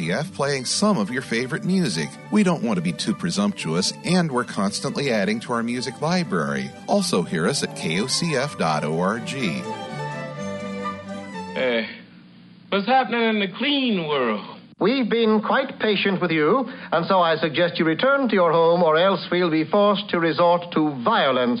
KOCF playing some of your favorite music. We don't want to be too presumptuous, and we're constantly adding to our music library. Also, hear us at kocf.org. Hey, uh, what's happening in the clean world? We've been quite patient with you, and so I suggest you return to your home, or else we'll be forced to resort to violence.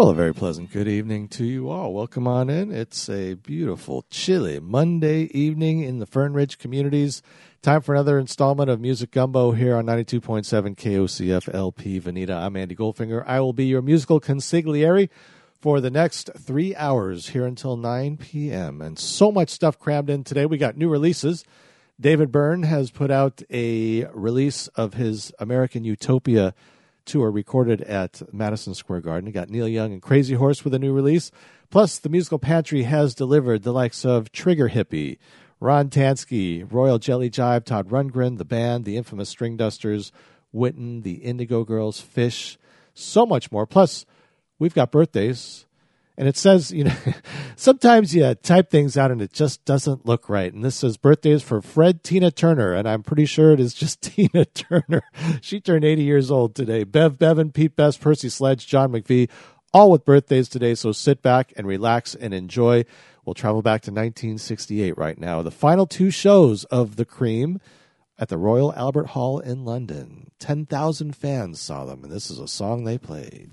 Well, a very pleasant good evening to you all. Welcome on in. It's a beautiful, chilly Monday evening in the Fern Ridge communities. Time for another installment of Music Gumbo here on 92.7 KOCF LP Veneta. I'm Andy Goldfinger. I will be your musical consigliere for the next three hours here until 9 p.m. And so much stuff crammed in today. We got new releases. David Byrne has put out a release of his American Utopia tour recorded at Madison Square Garden. You got Neil Young and Crazy Horse with a new release. Plus, the musical pantry has delivered the likes of Trigger Hippy, Ron Tanski, Royal Jelly Jive, Todd Rundgren, the band, the infamous String Dusters, Whitton, the Indigo Girls, Phish, so much more. Plus, we've got birthdays and it says, you know, sometimes you type things out and it just doesn't look right. And this says birthdays for Fred Tina Turner, and I'm pretty sure it is just Tina Turner. She turned 80 years old today. Bev Bevan, Pete Best, Percy Sledge, John McVie, all with birthdays today. So sit back and relax and enjoy. We'll travel back to 1968 right now. The final two shows of The Cream at the Royal Albert Hall in London. 10,000 fans saw them, and this is a song they played.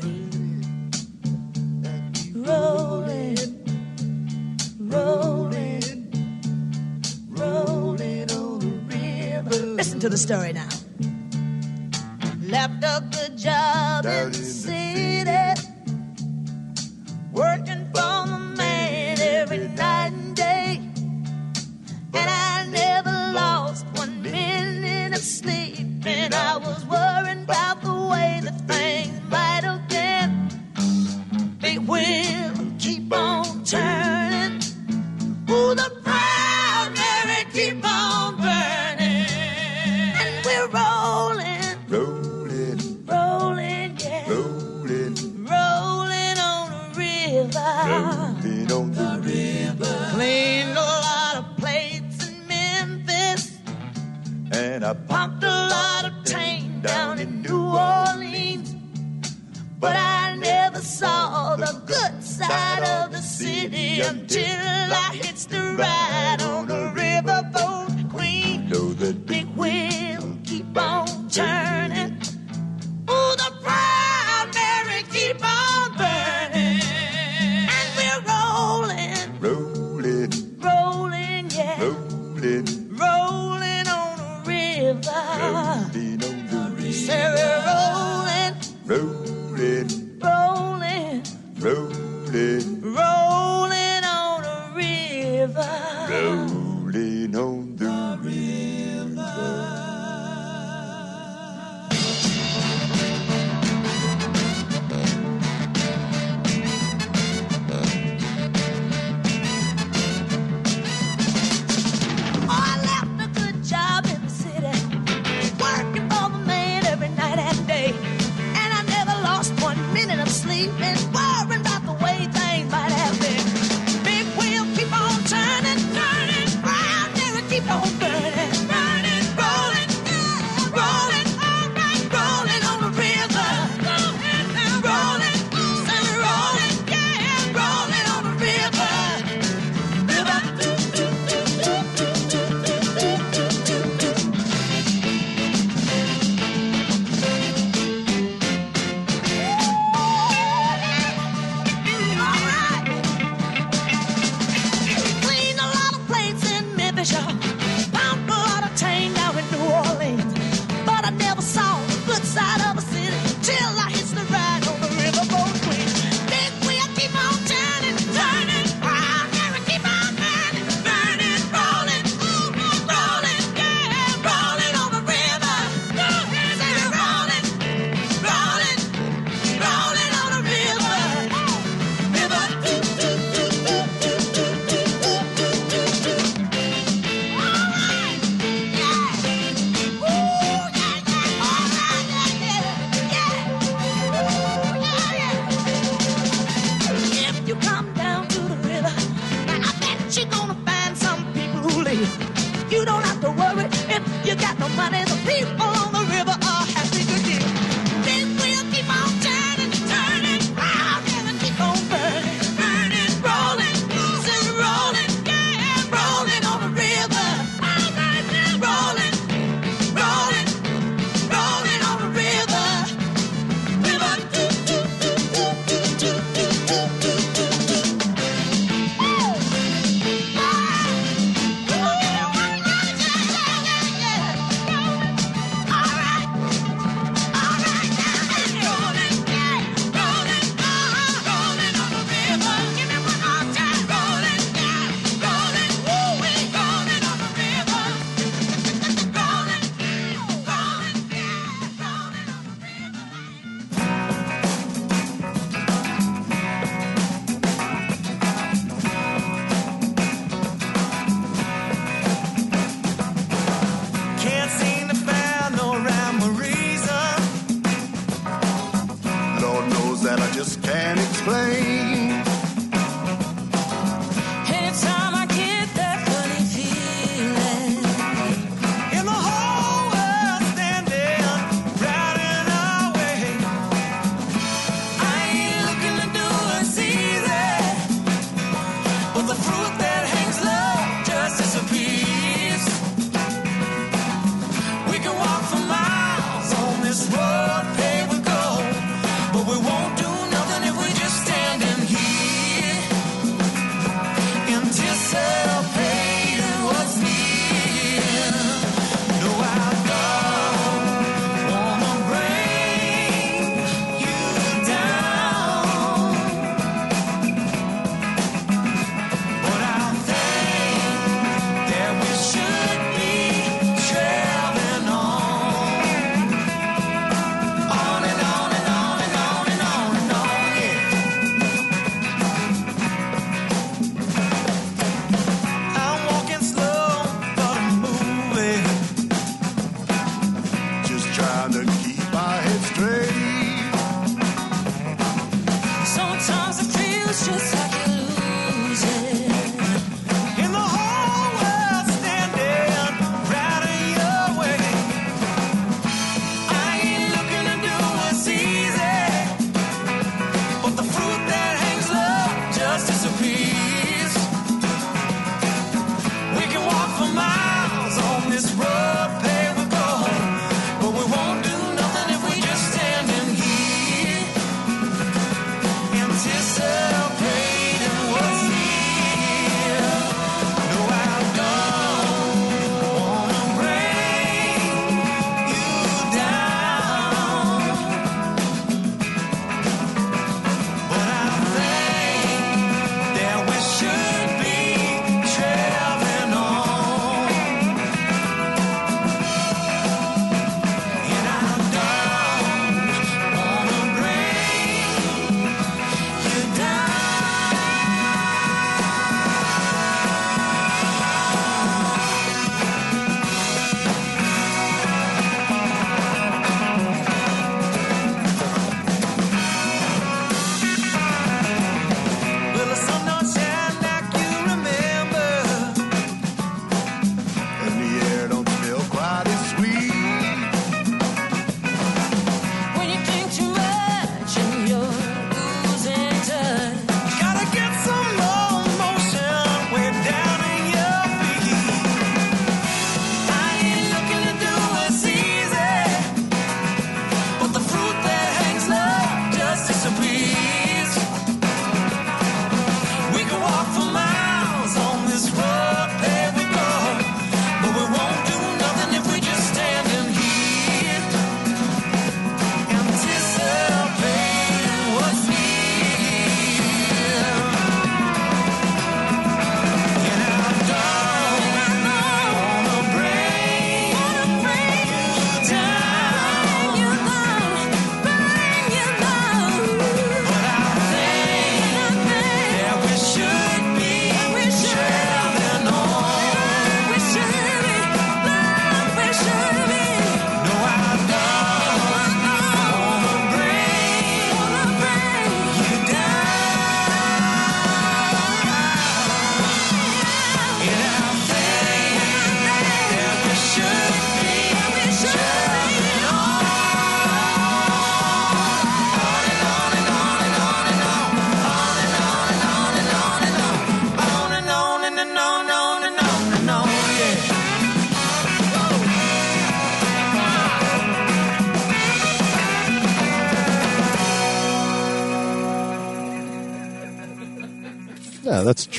story now. side of the city until I hits the right.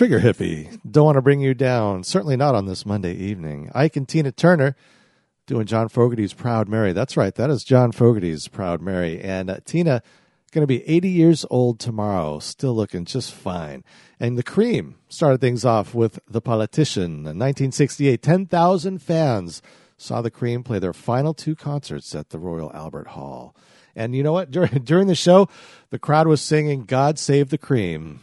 Trigger Hippy. Don't want to bring you down. Certainly not on this Monday evening. Ike and Tina Turner doing John Fogerty's Proud Mary. That's right. That is John Fogerty's Proud Mary. And uh, Tina going to be 80 years old tomorrow, still looking just fine. And the Cream started things off with The Politician. In 1968, 10,000 fans saw the Cream play their final two concerts at the Royal Albert Hall. And you know what? During, during the show, the crowd was singing God Save the Cream.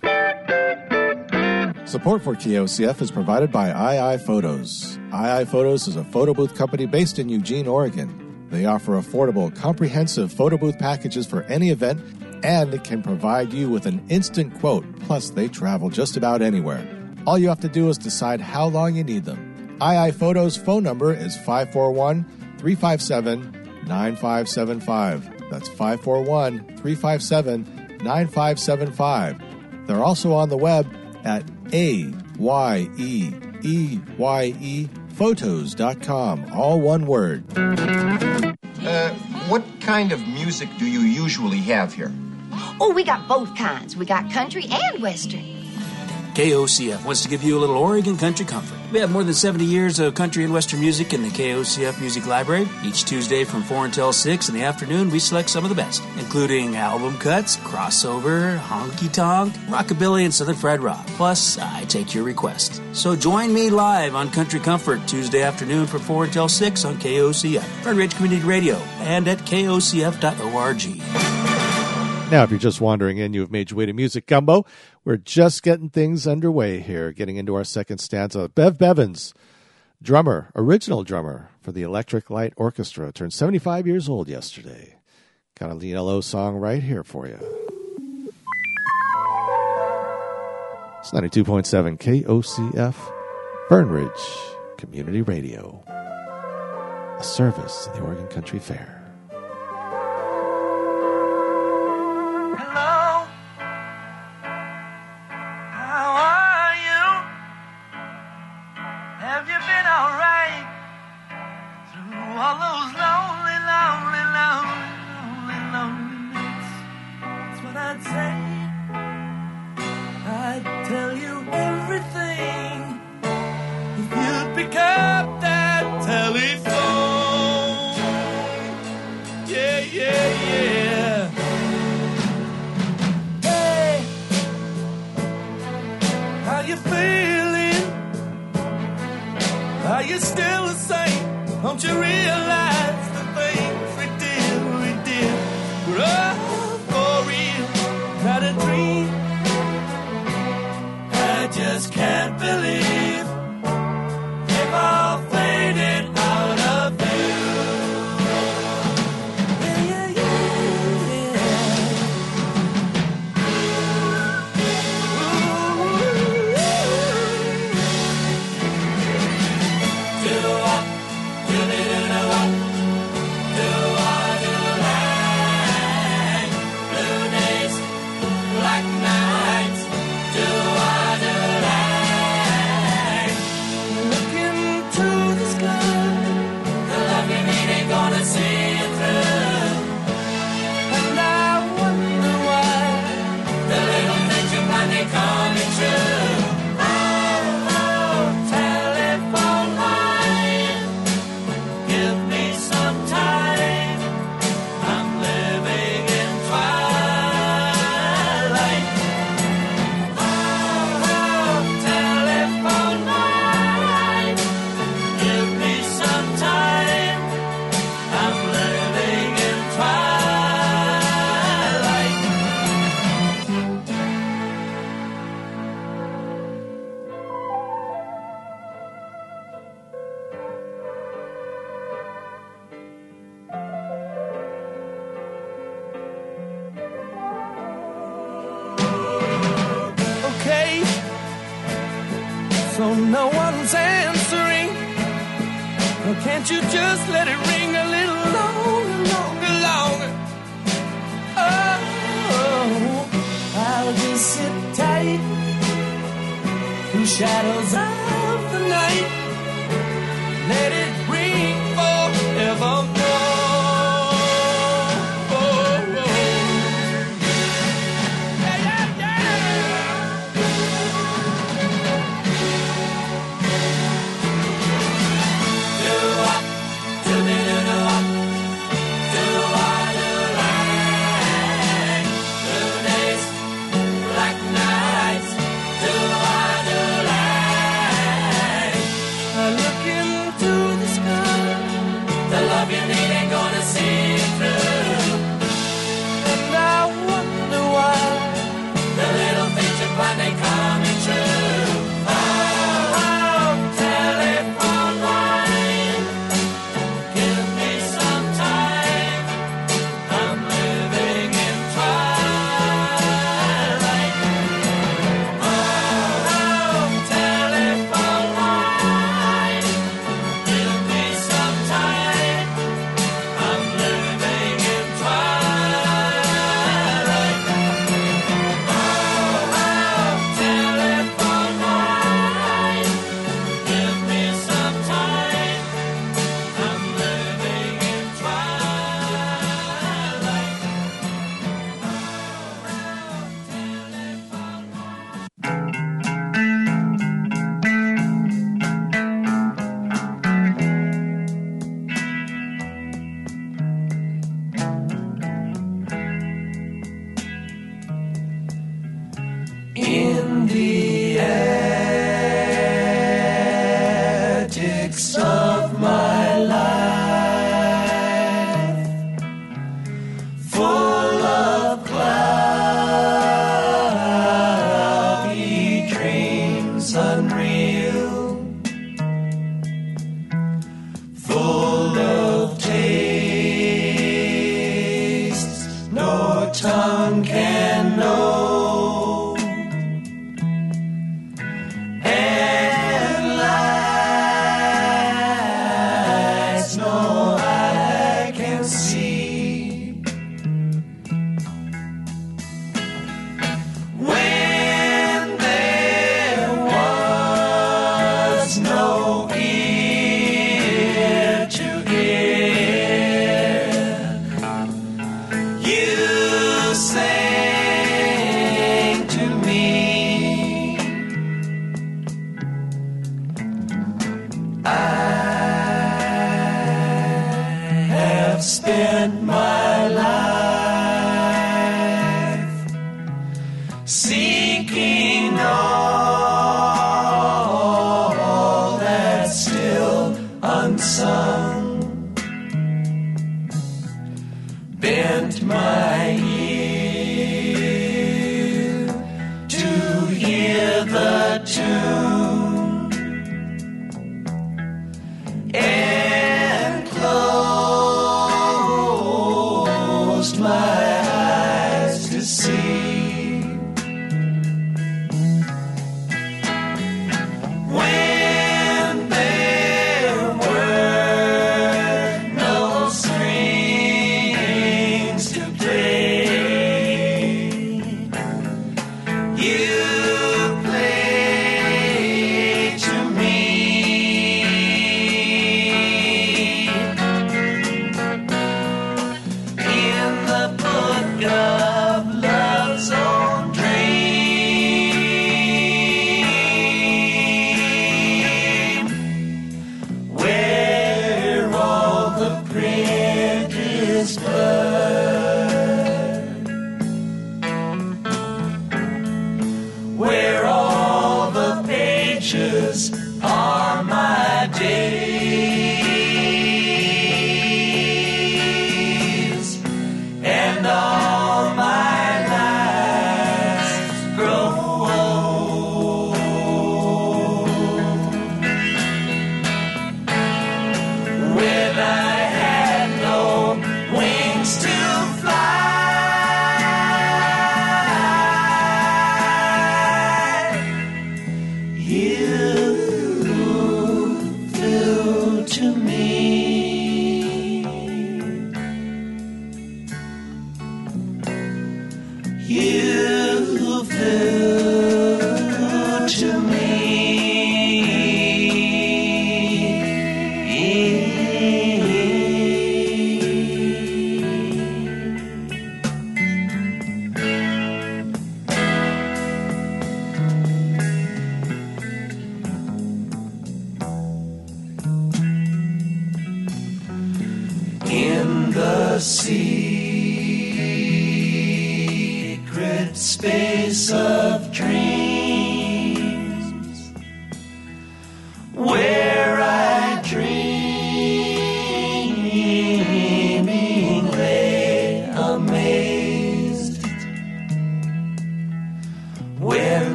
Support for KOCF is provided by II Photos. II Photos is a photo booth company based in Eugene, Oregon. They offer affordable, comprehensive photo booth packages for any event and can provide you with an instant quote. Plus, they travel just about anywhere. All you have to do is decide how long you need them. II Photos phone number is 541 357 9575. That's 541 357 9575. They're also on the web at a Y E E Y E photos.com. All one word. Uh, what kind of music do you usually have here? Oh, we got both kinds. We got country and western. KOCF wants to give you a little Oregon country comfort. We have more than 70 years of country and western music in the KOCF Music Library. Each Tuesday from 4 until 6 in the afternoon, we select some of the best, including album cuts, crossover, honky tonk, rockabilly, and southern fried rock. Plus, I take your requests. So join me live on Country Comfort Tuesday afternoon from 4 until 6 on KOCF, Fern Ridge Community Radio, and at kocf.org. Now, if you're just wandering in, you have made your way to Music Gumbo. We're just getting things underway here, getting into our second stanza. Bev Bevins, drummer, original drummer for the Electric Light Orchestra, turned 75 years old yesterday. Got a Lena Lo song right here for you. It's 92.7 KOCF, Fern Ridge Community Radio, a service to the Oregon Country Fair. Hello.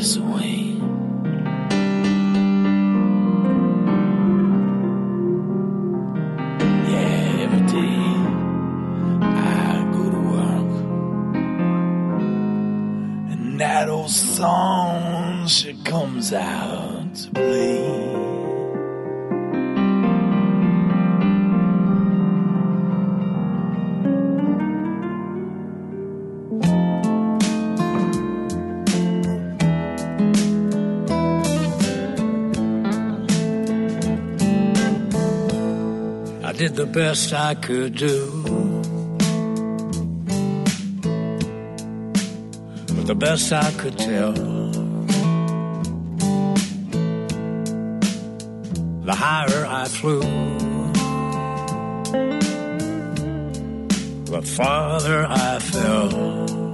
ways way. Yeah, every day I go to work, and that old song she comes out to play. did the best I could do. But the best I could tell. The higher I flew, the farther I fell.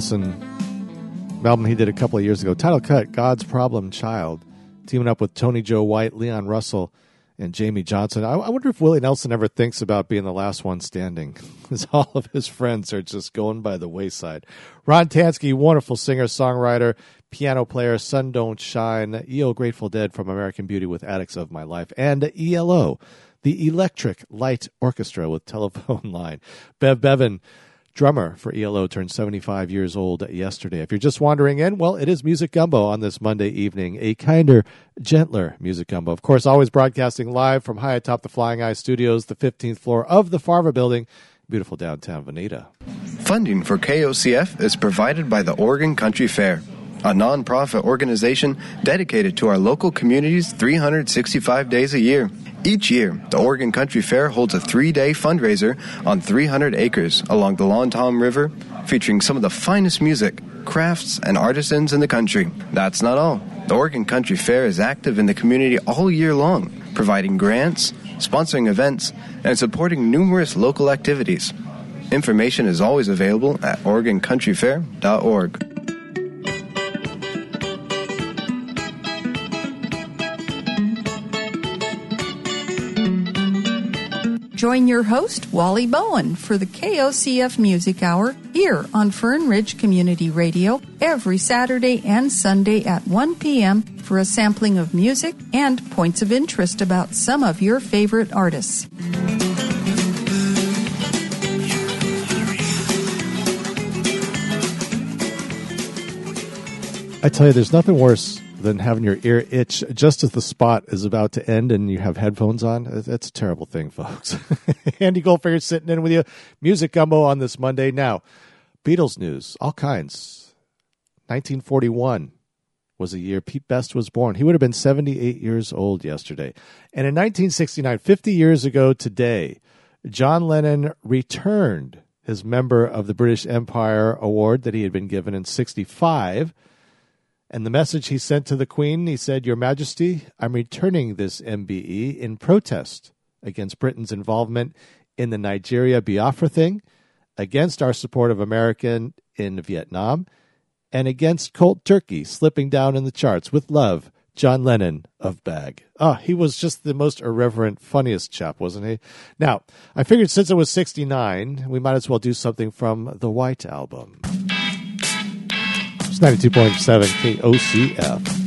Nelson album he did a couple of years ago. Title cut God's Problem Child, teaming up with Tony Joe White, Leon Russell, and Jamey Johnson. I, I wonder if Willie Nelson ever thinks about being the last one standing, as all of his friends are just going by the wayside. Ron Tanski, wonderful singer, songwriter, piano player, Sun Don't Shine, EO Grateful Dead from American Beauty with Attics of My Life, and ELO, the Electric Light Orchestra with Telephone Line. Bev Bevan drummer for ELO turned 75 years old yesterday. If you're just wandering in, well, it is Music Gumbo on this Monday evening, a kinder, gentler Music Gumbo. Of course, always broadcasting live from high atop the Flying Eye Studios, the 15th floor of the Farva Building, beautiful downtown Veneta. Funding for KOCF is provided by the Oregon Country Fair, a nonprofit organization dedicated to our local communities 365 days a year. Each year, the Oregon Country Fair holds a three day fundraiser on 300 acres along the Long Tom River, featuring some of the finest music, crafts, and artisans in the country. That's not all. The Oregon Country Fair is active in the community all year long, providing grants, sponsoring events, and supporting numerous local activities. Information is always available at OregonCountryFair.org. Join your host, Wally Bowen, for the KOCF Music Hour here on Fern Ridge Community Radio every Saturday and Sunday at 1 p.m. for a sampling of music and points of interest about some of your favorite artists. I tell you, there's nothing worse than having your ear itch just as the spot is about to end and you have headphones on. That's a terrible thing, folks. Andy Goldfinger sitting in with you. Music gumbo on this Monday. Now, Beatles news, all kinds. 1941 was a year Pete Best was born. He would have been 78 years old yesterday. And in 1969, 50 years ago today, John Lennon returned his member of the British Empire award that he had been given in 65 and the message he sent to the Queen, he said, Your Majesty, I'm returning this MBE in protest against Britain's involvement in the Nigeria Biafra thing, against our support of American in Vietnam, and against Cold Turkey slipping down in the charts. With love, John Lennon of Bag. Oh, he was just the most irreverent, funniest chap, wasn't he? Now, I figured since it was 69, we might as well do something from the White Album. 92.7 KOCF.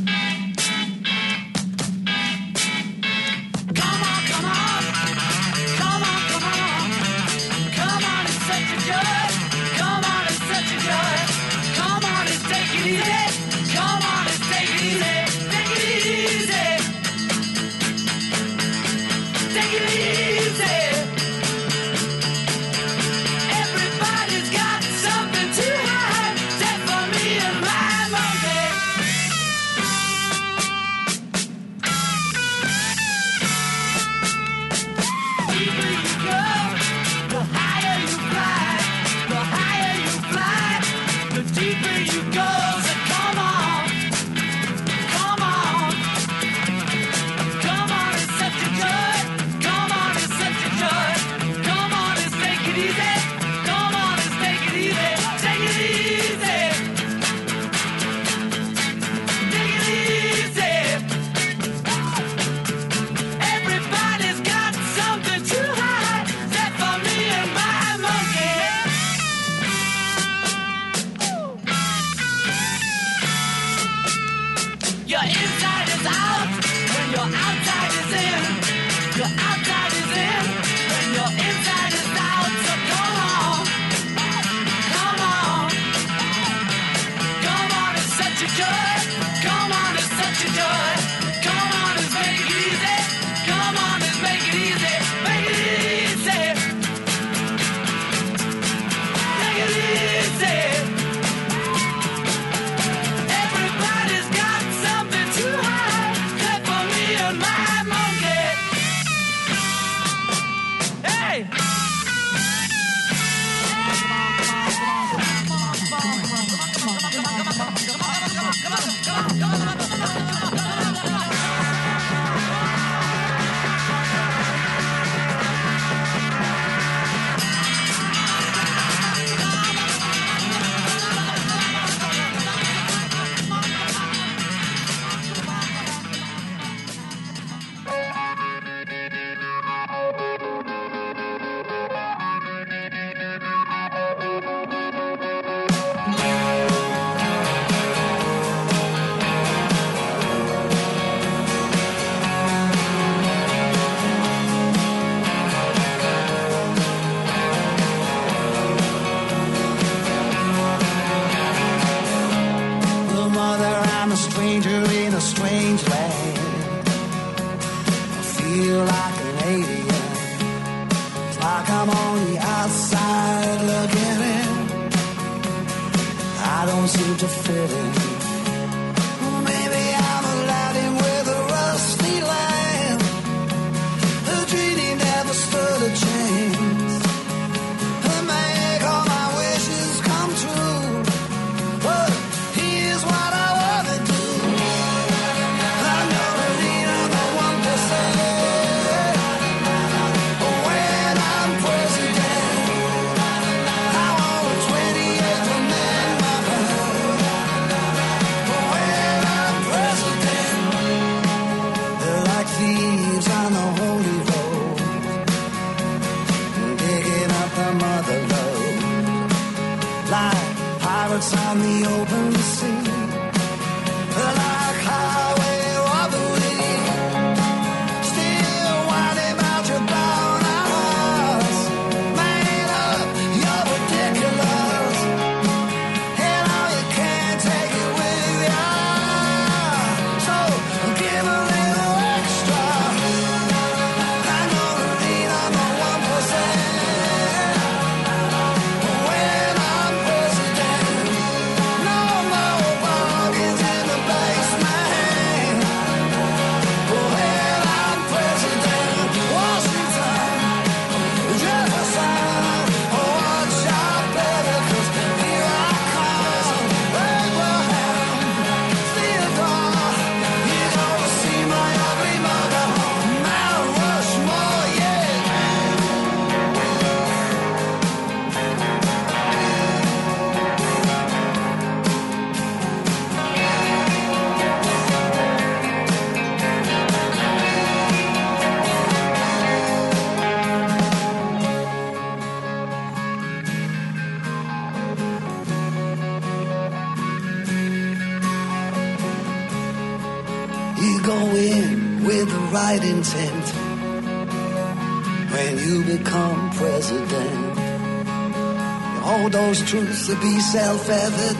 Truths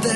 to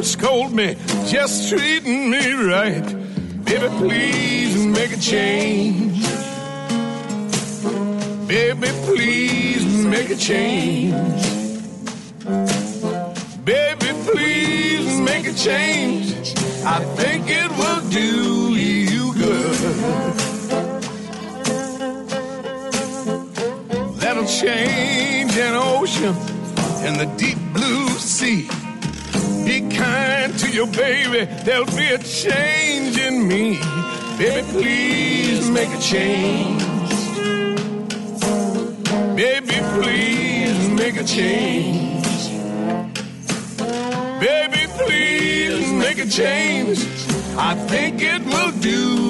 don't scold me, just treating me right. Baby, please make a change. Baby, please make a change. Baby, please make a change. I think it will do you good. That'll change an ocean in the deep blue sea. Kind to your baby, there'll be a change in me. Baby, please make a change. Baby, please make a change. Baby, please make a change. I think it will do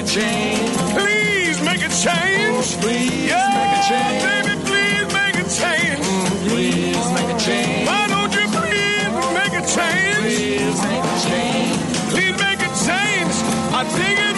a change. Please make a change. Please make a change. Baby, please make a change. Please make a change. Why don't you please make a change? Please make a change. Please make a change. I think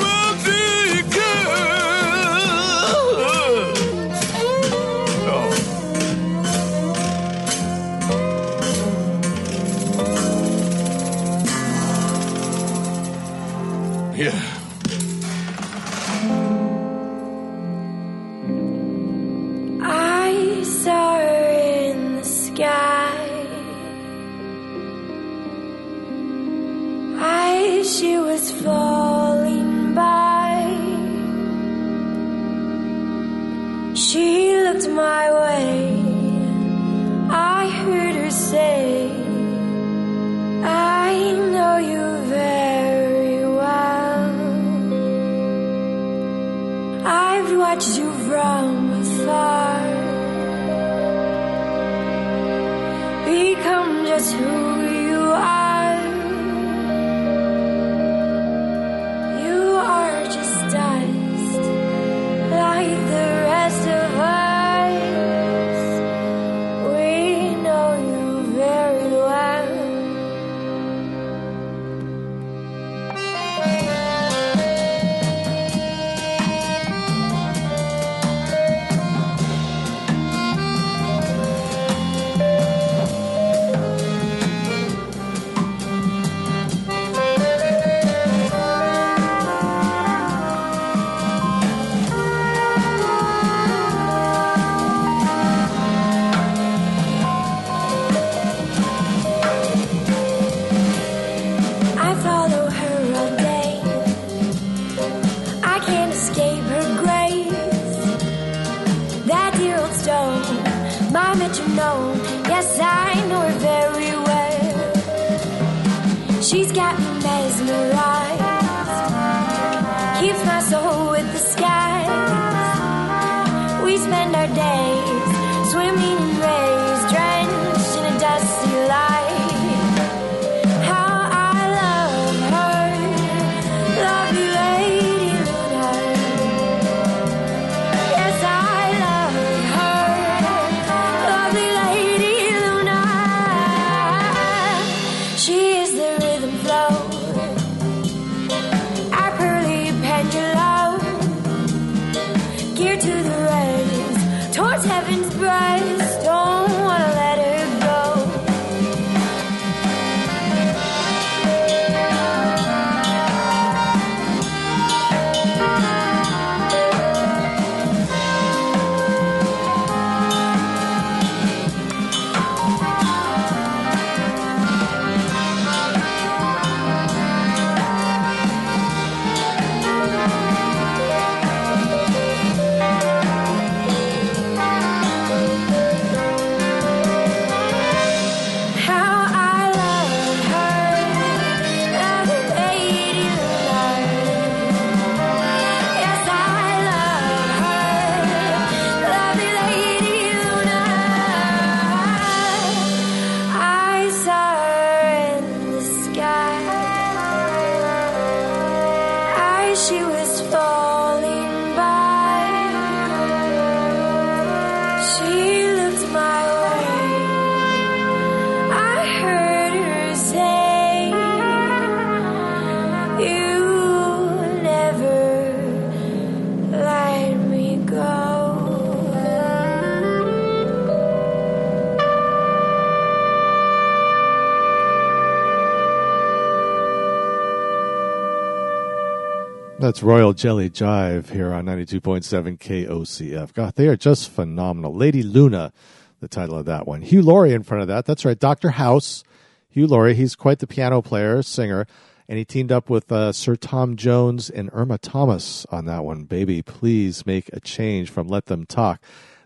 Royal Jelly Jive here on 92.7 KOCF. God, they are just phenomenal. Lady Luna, the title of that one. Hugh Laurie in front of that. That's right, Dr. House. Hugh Laurie, he's quite the piano player, singer, and he teamed up with uh, Sir Tom Jones and Irma Thomas on that one. Baby, please make a change from Let Them Talk.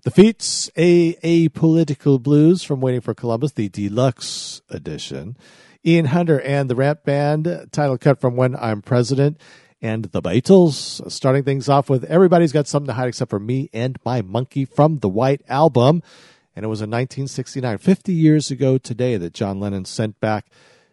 The Feats, a, a Political Blues from Waiting for Columbus, the deluxe edition. Ian Hunter and the Rant Band, title cut from When I'm President and the Beatles. Starting things off with Everybody's Got Something to Hide Except for Me and My Monkey from the White Album. And it was in 1969, 50 years ago today, that John Lennon sent back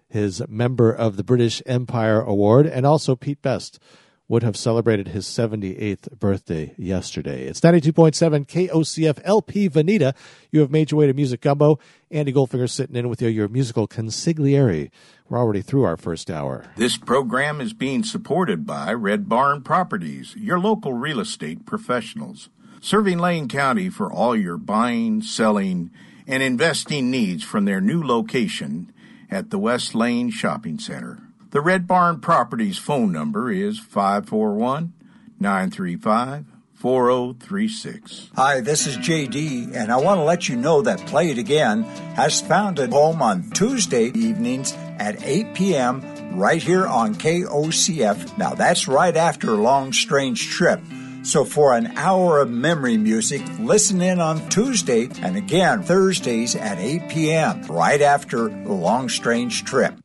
his Member of the British Empire Award. And also Pete Best would have celebrated his 78th birthday yesterday. It's 92.7 KOCF LP Veneta. You have made your way to Music Gumbo. Andy Goldfinger sitting in with you, your musical consigliere. We're already through our first hour. This program is being supported by Red Barn Properties, your local real estate professionals, serving Lane County for all your buying, selling, and investing needs from their new location at the West Lane Shopping Center. The Red Barn Properties phone number is 541 935 4036. Hi, this is JD, and I want to let you know that Play It Again has found a home on Tuesday evenings at 8 p.m. right here on KOCF. Now, that's right after a long, strange trip. So, for an hour of memory music, listen in on Tuesday and again Thursdays at 8 p.m. right after the long, strange trip.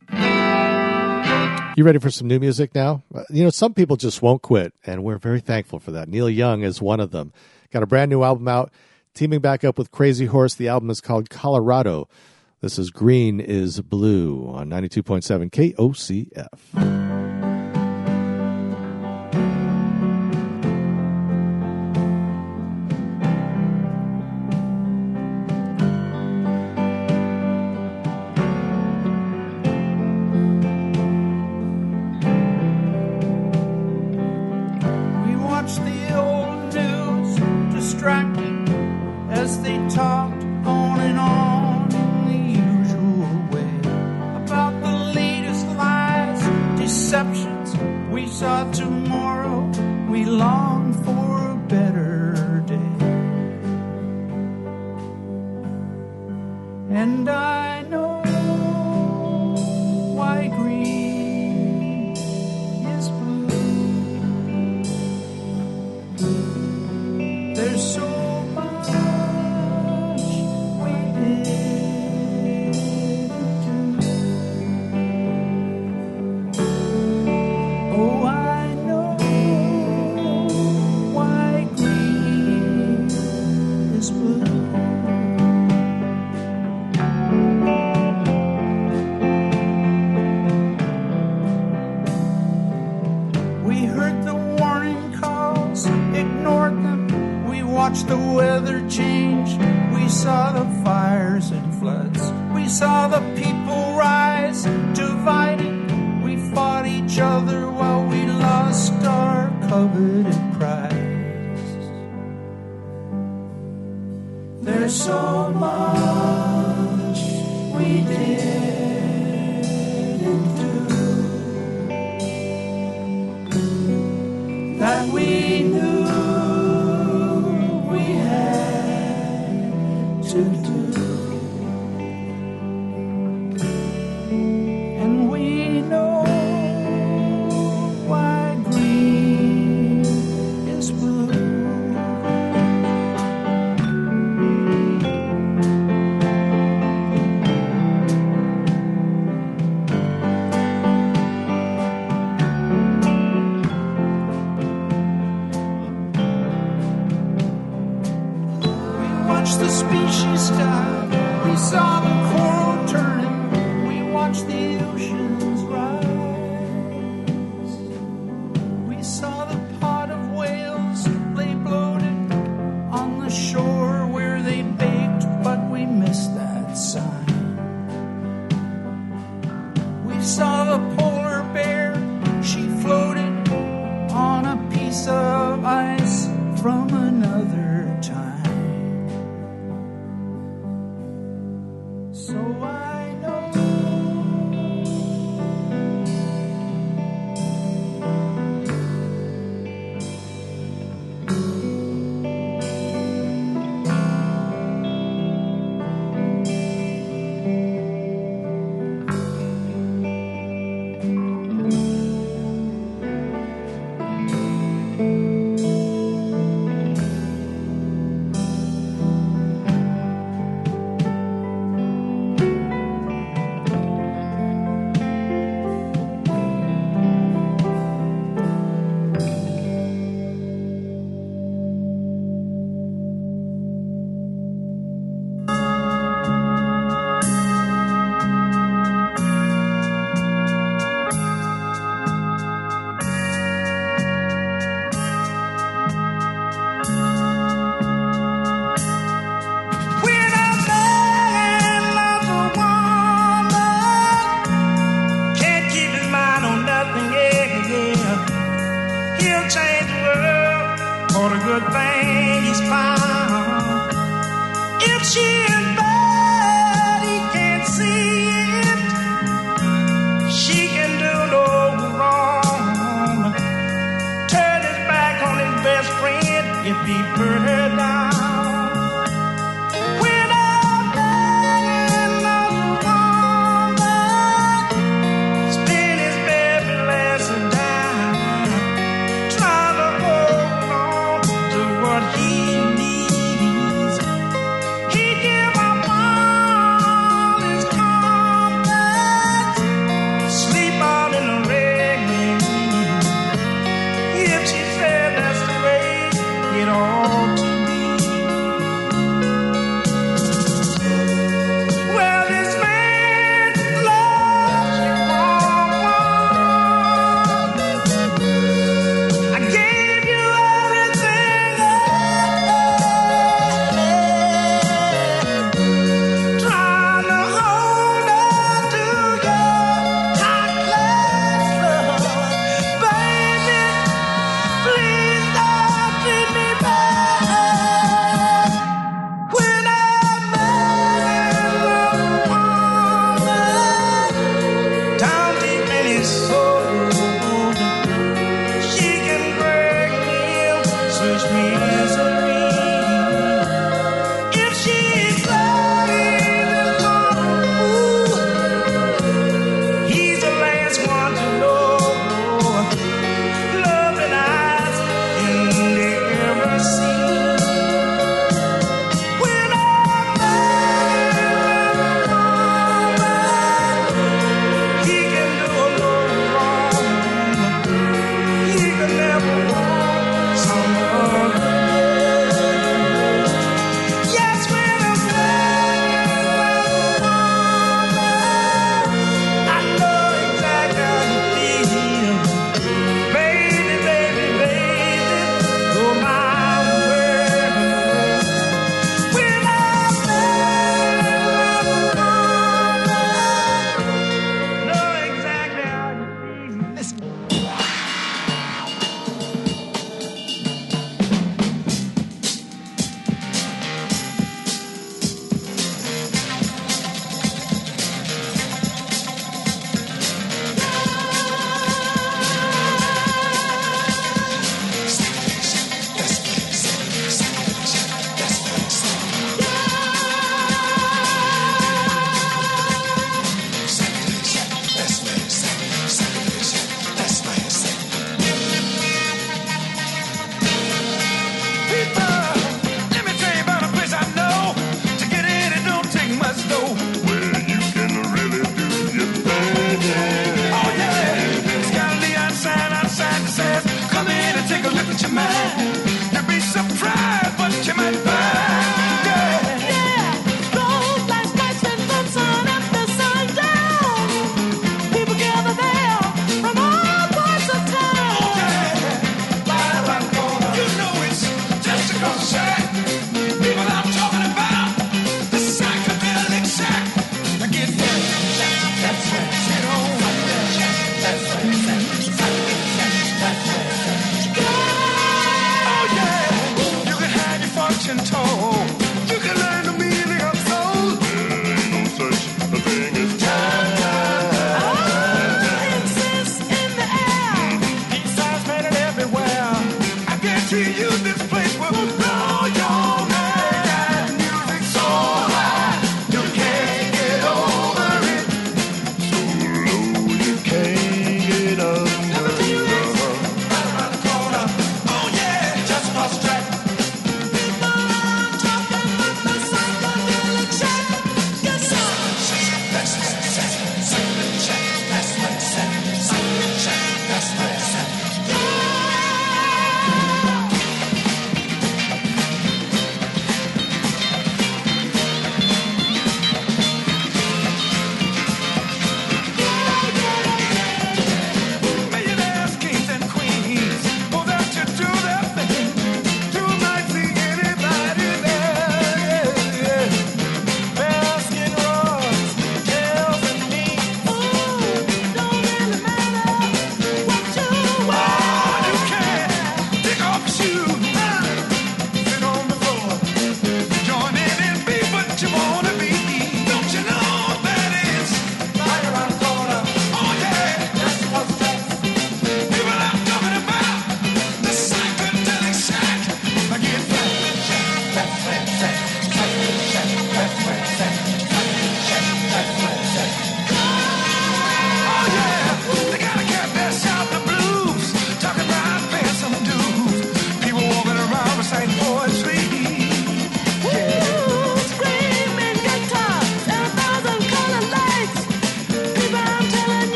You ready for some new music now? Uh, you know, some people just won't quit, and we're very thankful for that. Neil Young is one of them. Got a brand new album out, teaming back up with Crazy Horse. The album is called Colorado. This is Green is Blue on 92.7 KOCF.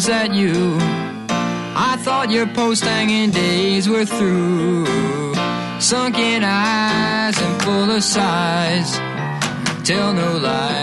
Is that you? I thought your post hanging days were through. Sunken eyes and full of sighs, tell no lies.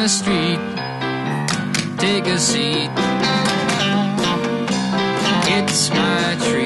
The street. Take a seat. It's my treat.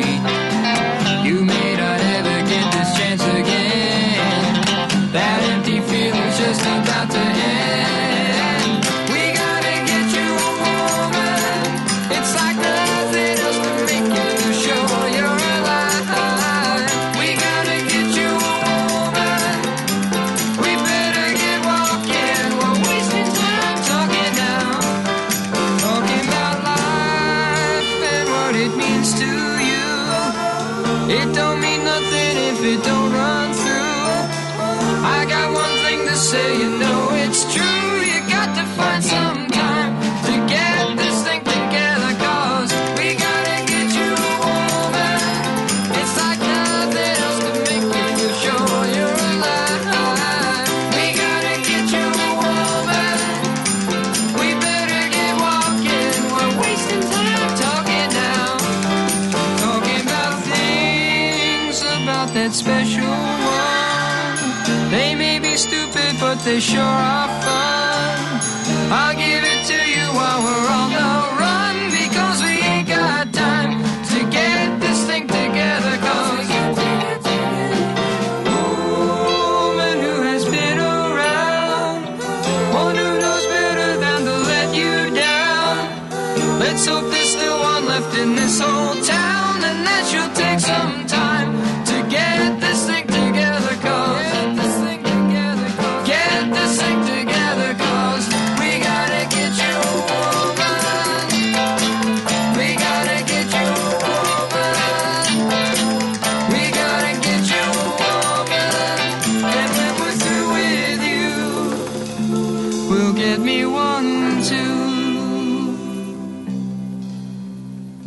They sure are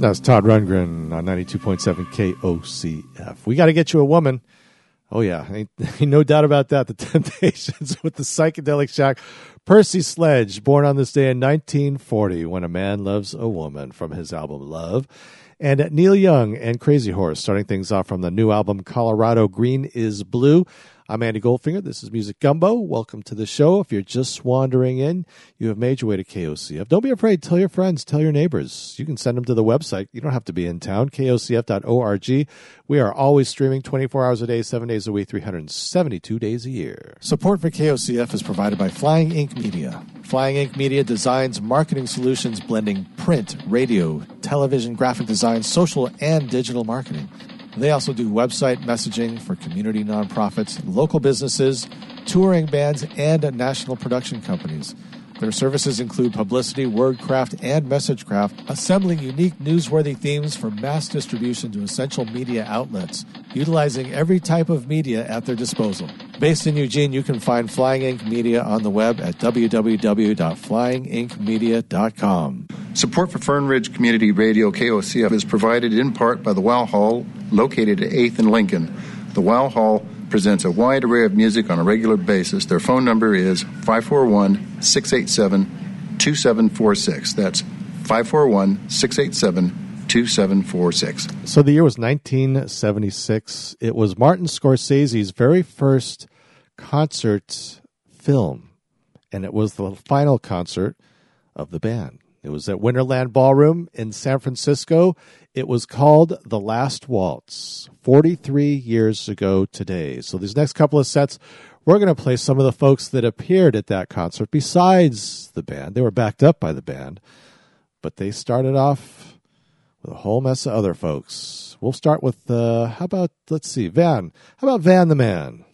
That's Todd Rundgren uh, on 92.7 KOCF. We got to get you a woman. Oh, yeah. Ain't, ain't no doubt about that. The Temptations with the psychedelic Shack. Percy Sledge, born on this day in 1940, When a Man Loves a Woman, from his album Love. And Neil Young and Crazy Horse, starting things off from the new album Colorado Green is Blue. I'm Andy Goldfinger. This is Music Gumbo. Welcome to the show. If you're just wandering in, you have made your way to KOCF. Don't be afraid. Tell your friends, tell your neighbors. You can send them to the website. You don't have to be in town, kocf.org. We are always streaming 24 hours a day, 7 days a week, 372 days a year. Support for KOCF is provided by Flying Ink Media. Flying Ink Media designs marketing solutions blending print, radio, television, graphic design, social, and digital marketing. They also do website messaging for community nonprofits, local businesses, touring bands, and national production companies. Their services include publicity, wordcraft, and messagecraft, assembling unique newsworthy themes for mass distribution to essential media outlets, utilizing every type of media at their disposal. Based in Eugene, you can find Flying Ink Media on the web at www.flyinginkmedia.com. Support for Fern Ridge Community Radio KOCF is provided in part by the Wow Hall, located at 8th and Lincoln. The Wow Hall presents a wide array of music on a regular basis. Their phone number is 541 687 2746. That's 541 687 2746. So the year was 1976. It was Martin Scorsese's very first concert film, and it was the final concert of the band. It was at Winterland Ballroom in San Francisco. It was called The Last Waltz, 43 years ago today. So these next couple of sets, we're going to play some of the folks that appeared at that concert besides the band. They were backed up by the band, but they started off with a whole mess of other folks. We'll start with, uh, how about, let's see, Van. How about Van the Man?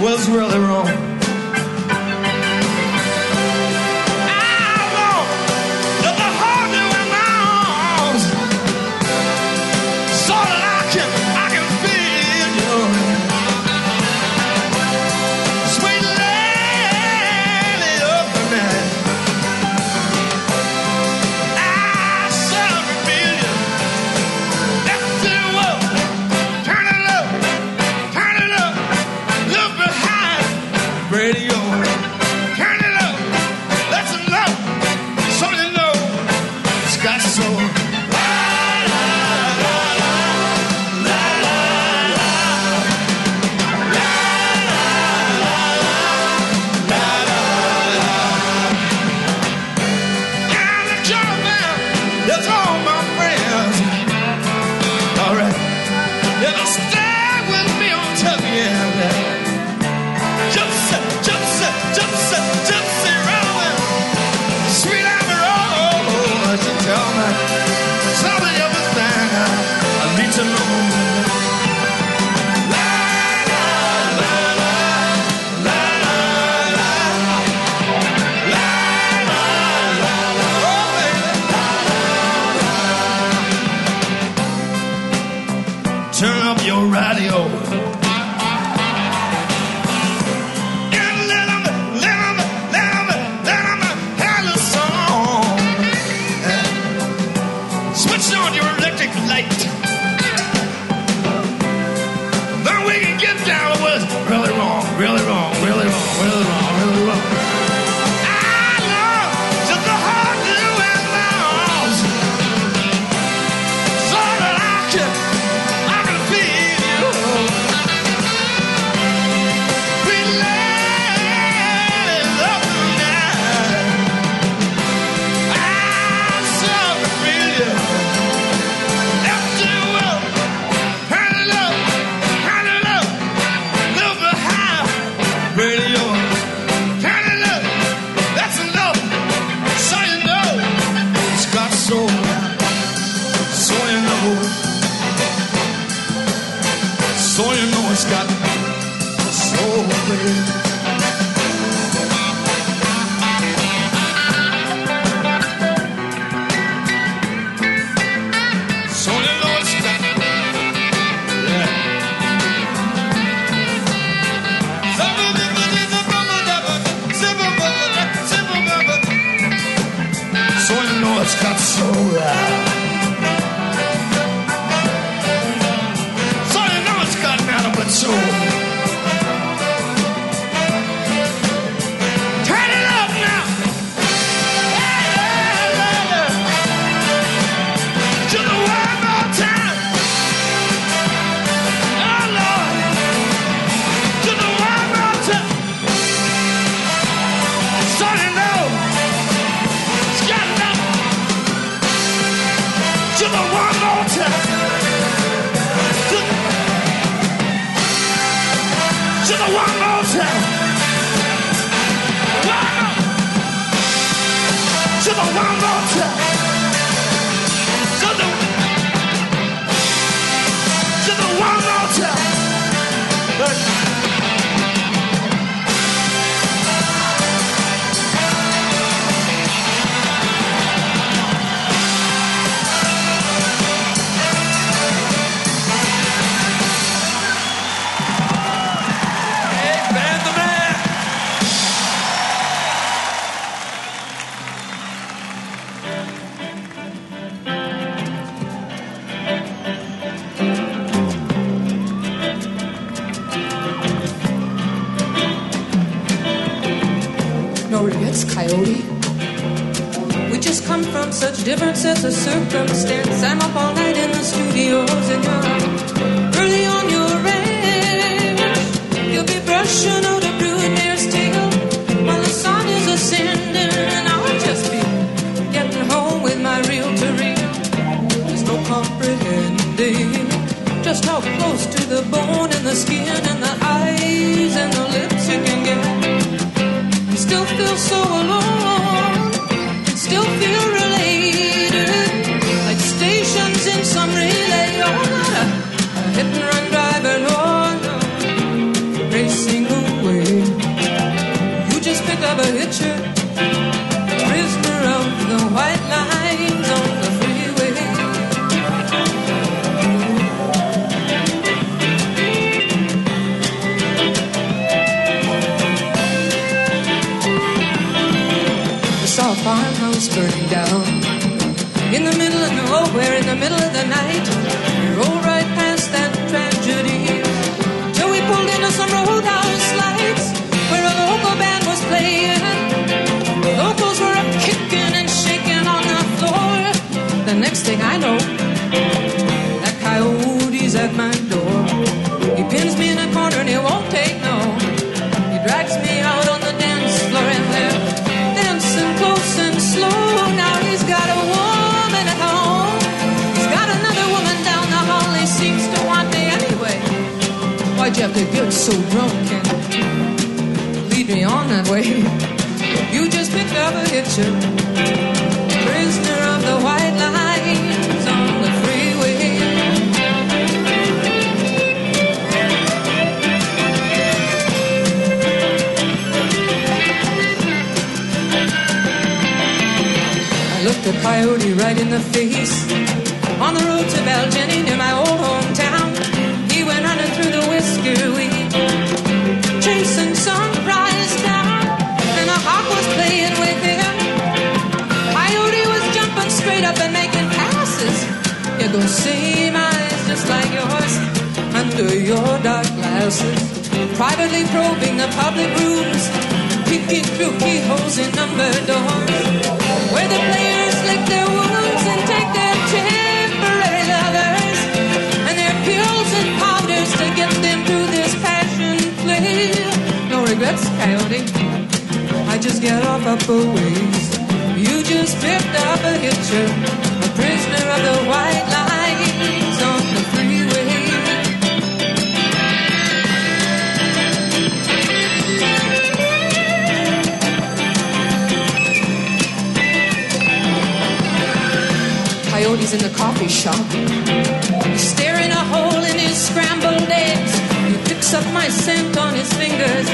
What's really wrong. Get so drunk and lead me on that way? You just picked up a hitcher. Prisoner of the white lines on the freeway. I looked a coyote right in the face. On the road to Baljennie near my old hometown, same eyes just like yours under your dark glasses, privately probing the public rooms, peeking through keyholes in number doors, where the players lick their wounds and take their temporary lovers and their pills and powders to get them through this passion play. No regrets, Coyote. I just get off up a ways. You just picked up a hitcher, a prisoner of the white Coyote's in the coffee shop. He's staring a hole in his scrambled eggs. He picks up my scent on his fingers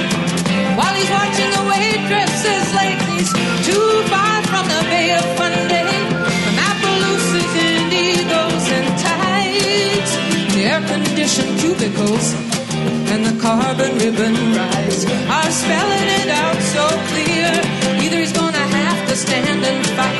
while he's watching the waitresses like he's too far from the Bay of Fundy. From Appaloosas, Indigos, and tides, the air-conditioned cubicles and the carbon ribbon rides are spelling it out so clear. Either he's gonna have to stand and fight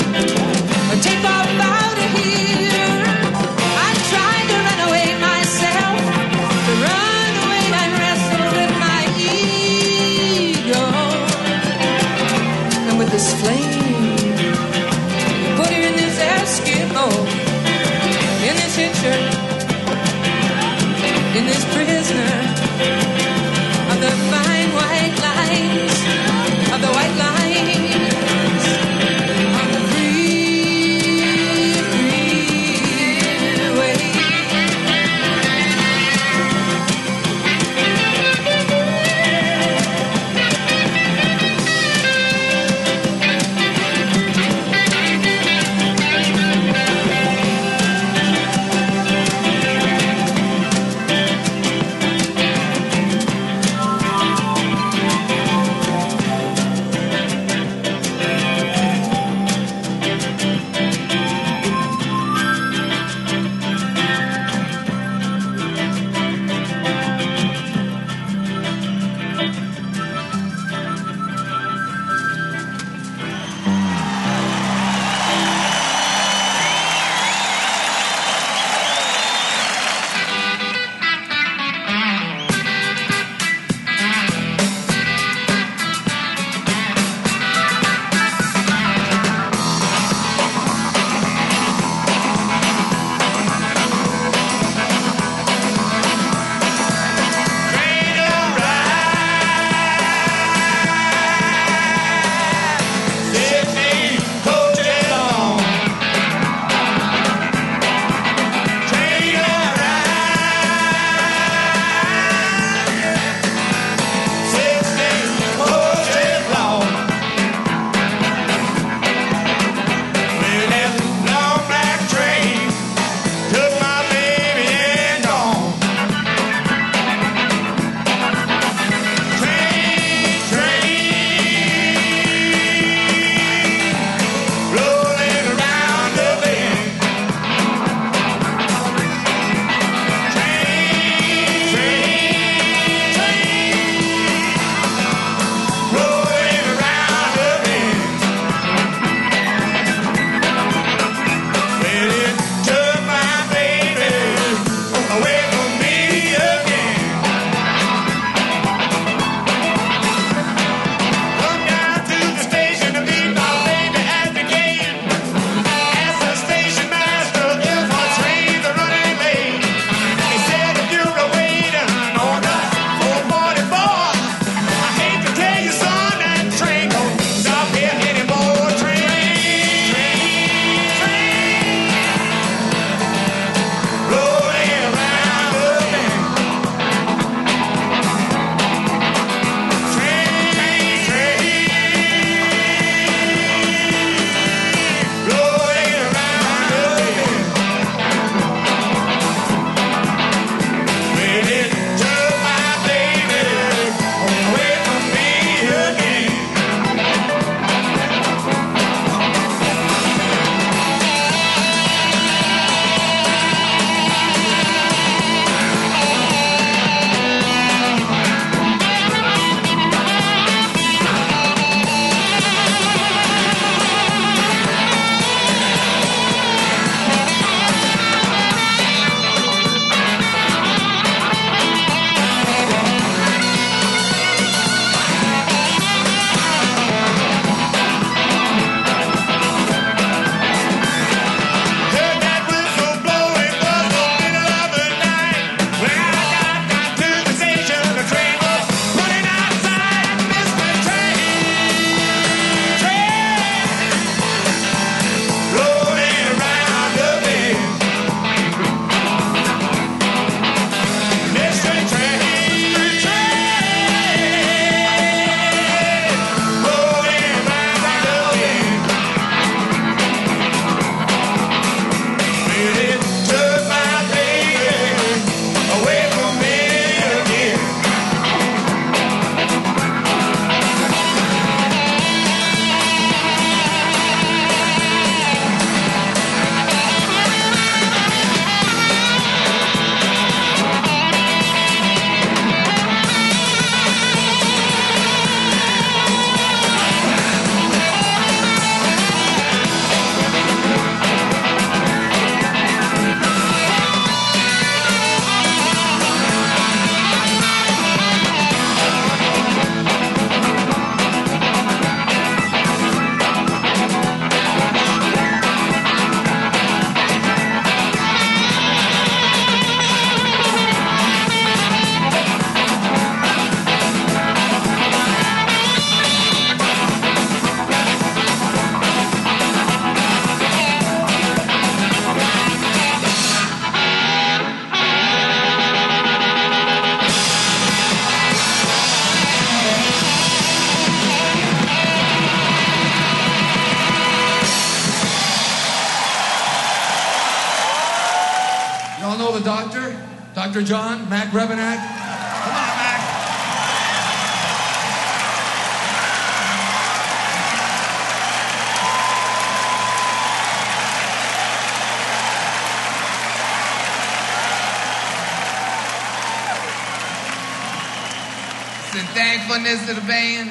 This is the band.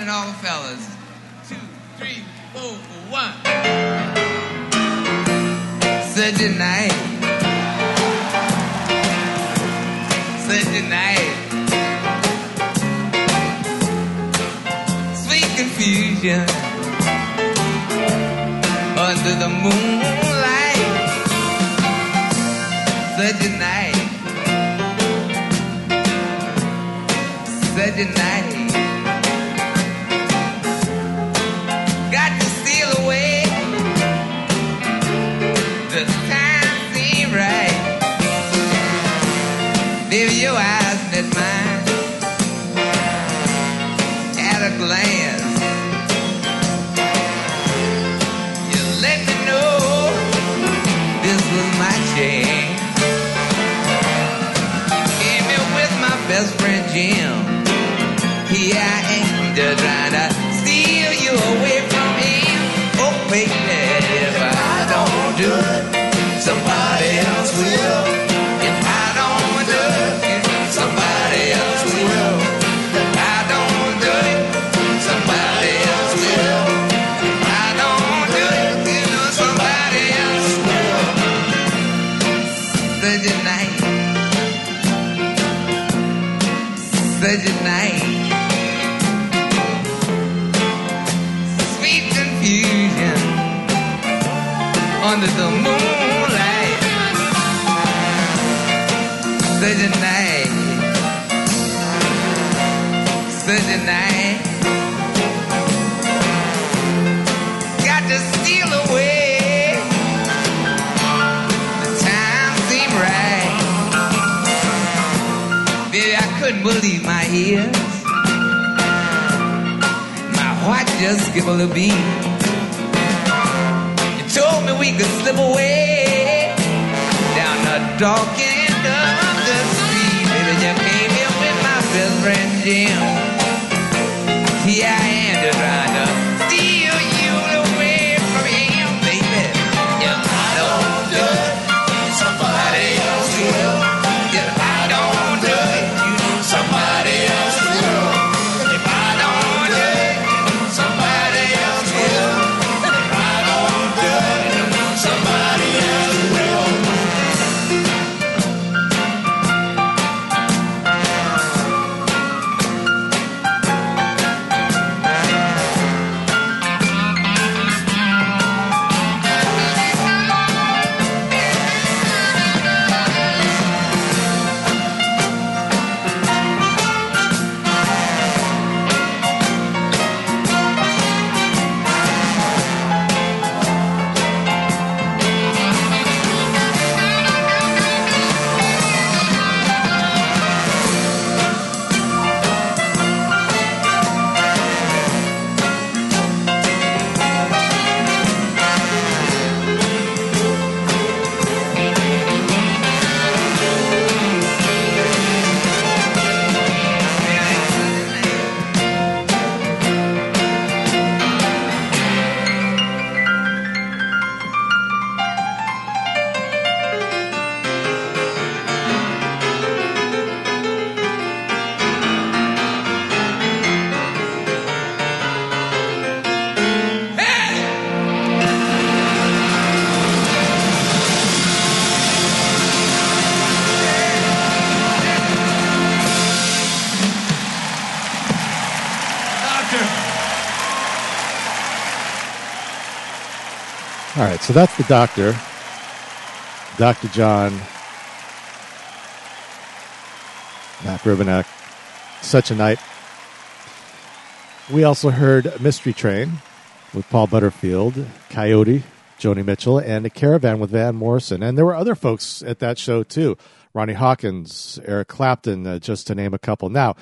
So that's the doctor, Dr. John Mac Rebennack. Such a night. We also heard Mystery Train with Paul Butterfield, Coyote, Joni Mitchell, and A Caravan with Van Morrison. And there were other folks at that show too Ronnie Hawkins, Eric Clapton, uh, just to name a couple. Now,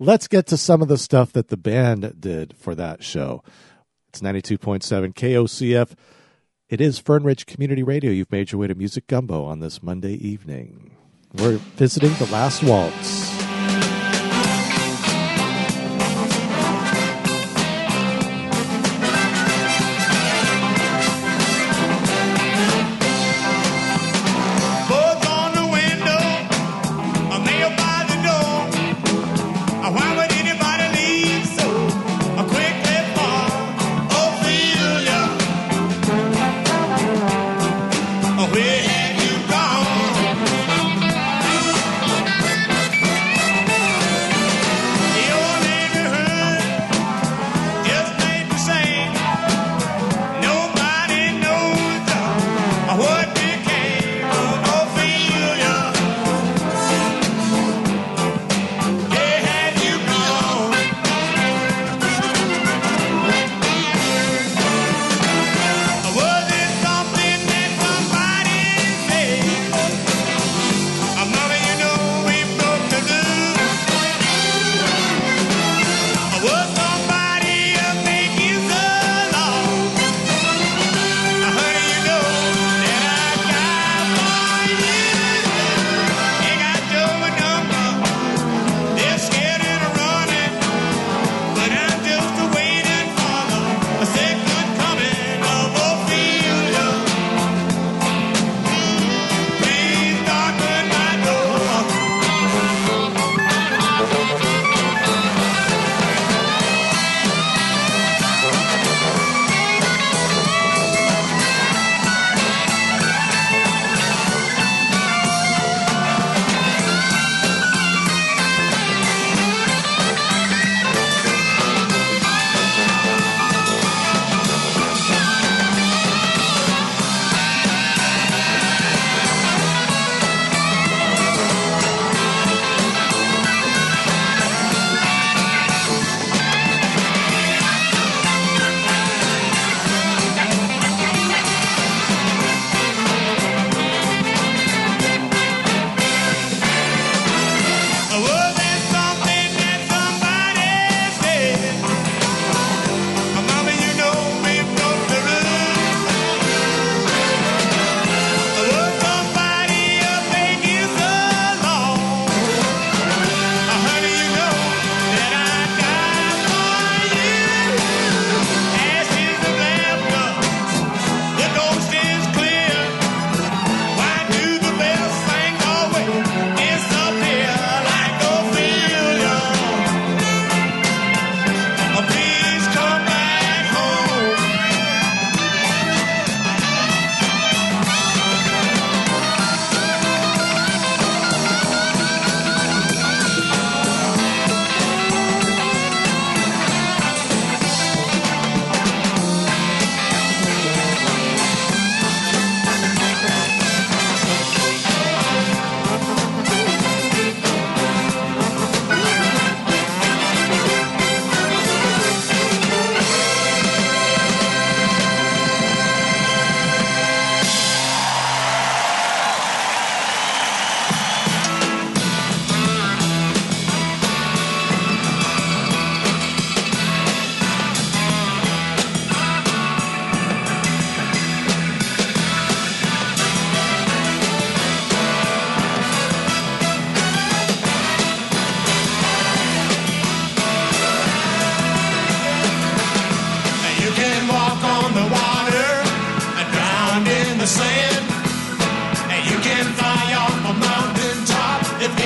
let's get to some of the stuff that the band did for that show. It's 92.7 KOCF. It is Fern Ridge Community Radio. You've made your way to Music Gumbo on this Monday evening. We're visiting the last waltz.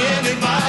anybody.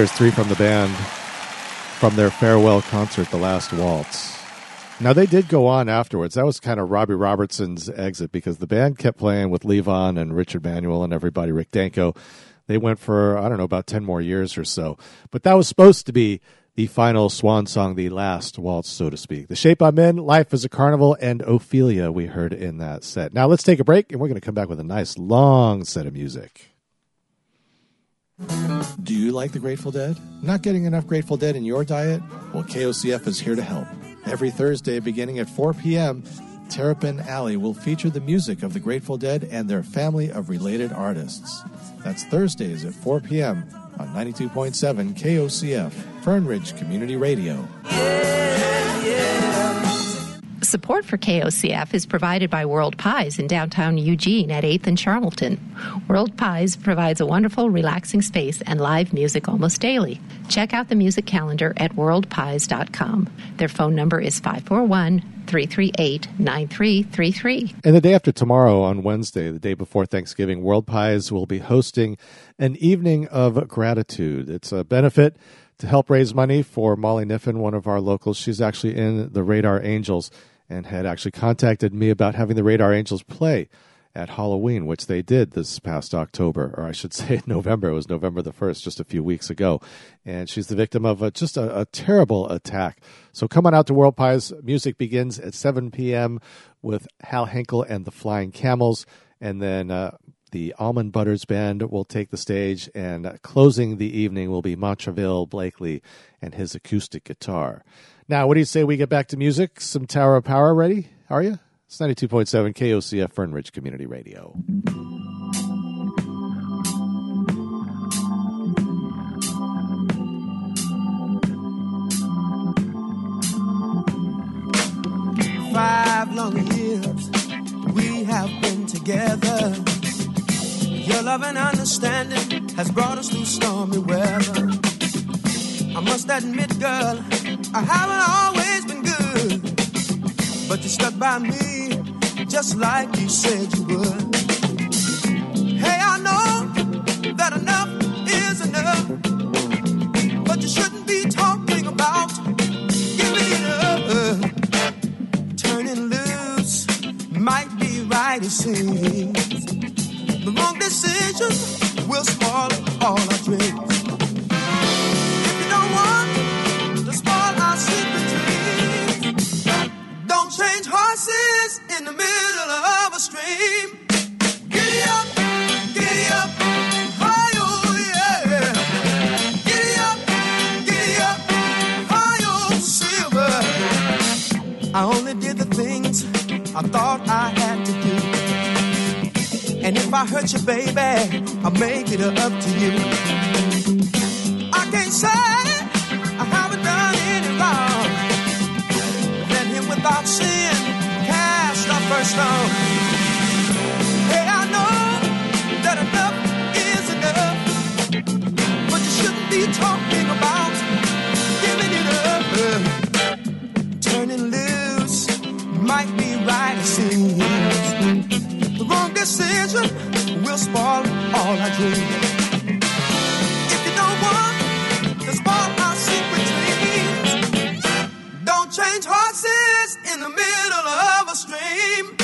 There's three from the band from their farewell concert, The Last Waltz. Now, they did go on afterwards. That was kind of Robbie Robertson's exit because the band kept playing with Levon and Richard Manuel and everybody, Rick Danko. They went for, I don't know, about 10 more years or so. But that was supposed to be the the final swan song, the last waltz, so to speak. The Shape I'm In, Life is a Carnival, and Ophelia we heard in that set. Now let's take a break, and we're going to come back with a nice long set of music. Do you like the Grateful Dead? Not getting enough Grateful Dead in your diet? Well, KOCF is here to help. Every Thursday, beginning at 4 p.m., Terrapin Alley will feature the music of the Grateful Dead and their family of related artists. That's Thursdays at 4 p.m. on 92.7 KOCF, Fern Ridge Community Radio. Support for KOCF is provided by World Pies in downtown Eugene at 8th and Charnelton. World Pies provides a wonderful, relaxing space and live music almost daily. Check out the music calendar at worldpies.com. Their phone number is 541 338 9333. And the day after tomorrow, on Wednesday, the day before Thanksgiving, World Pies will be hosting an evening of gratitude. It's a benefit to help raise money for Molly Niffen, one of our locals. She's actually in the Radar Angels and had actually contacted me about having the Radar Angels play at Halloween, which they did this past October, or I should say November. It was November the 1st, just a few weeks ago. And she's the victim of a, just a, a terrible attack. So come on out to World Pies. Music begins at 7 p.m. with Hal Henkel and the Flying Camels. And then uh, the Almond Butters Band will take the stage. And closing the evening will be Montreville Blakely and his acoustic guitar. Now, what do you say we get back to music? Some Tower of Power ready? Are you? It's 92.7 KOCF Fern Ridge Community Radio. Five long years we have been together. Your love and understanding has brought us through stormy weather. I must admit, girl, I haven't always been good, but you stuck by me just like you said you would. Hey, I know that enough is enough, but you shouldn't be talking about giving it up. Turning loose might be right, it seems. The wrong decision will spoil all our dreams. I thought I had to do. And if I hurt you, baby, I'll make it up to you. I can't say I haven't done any wrong. Let him without sin cast the first stone. Hey, I know that enough is enough, but you shouldn't be talking about giving it up. Turning loose might be right. The wrong decision will spoil all our dreams. If you don't want to spoil our secret dreams, don't change horses in the middle of a stream.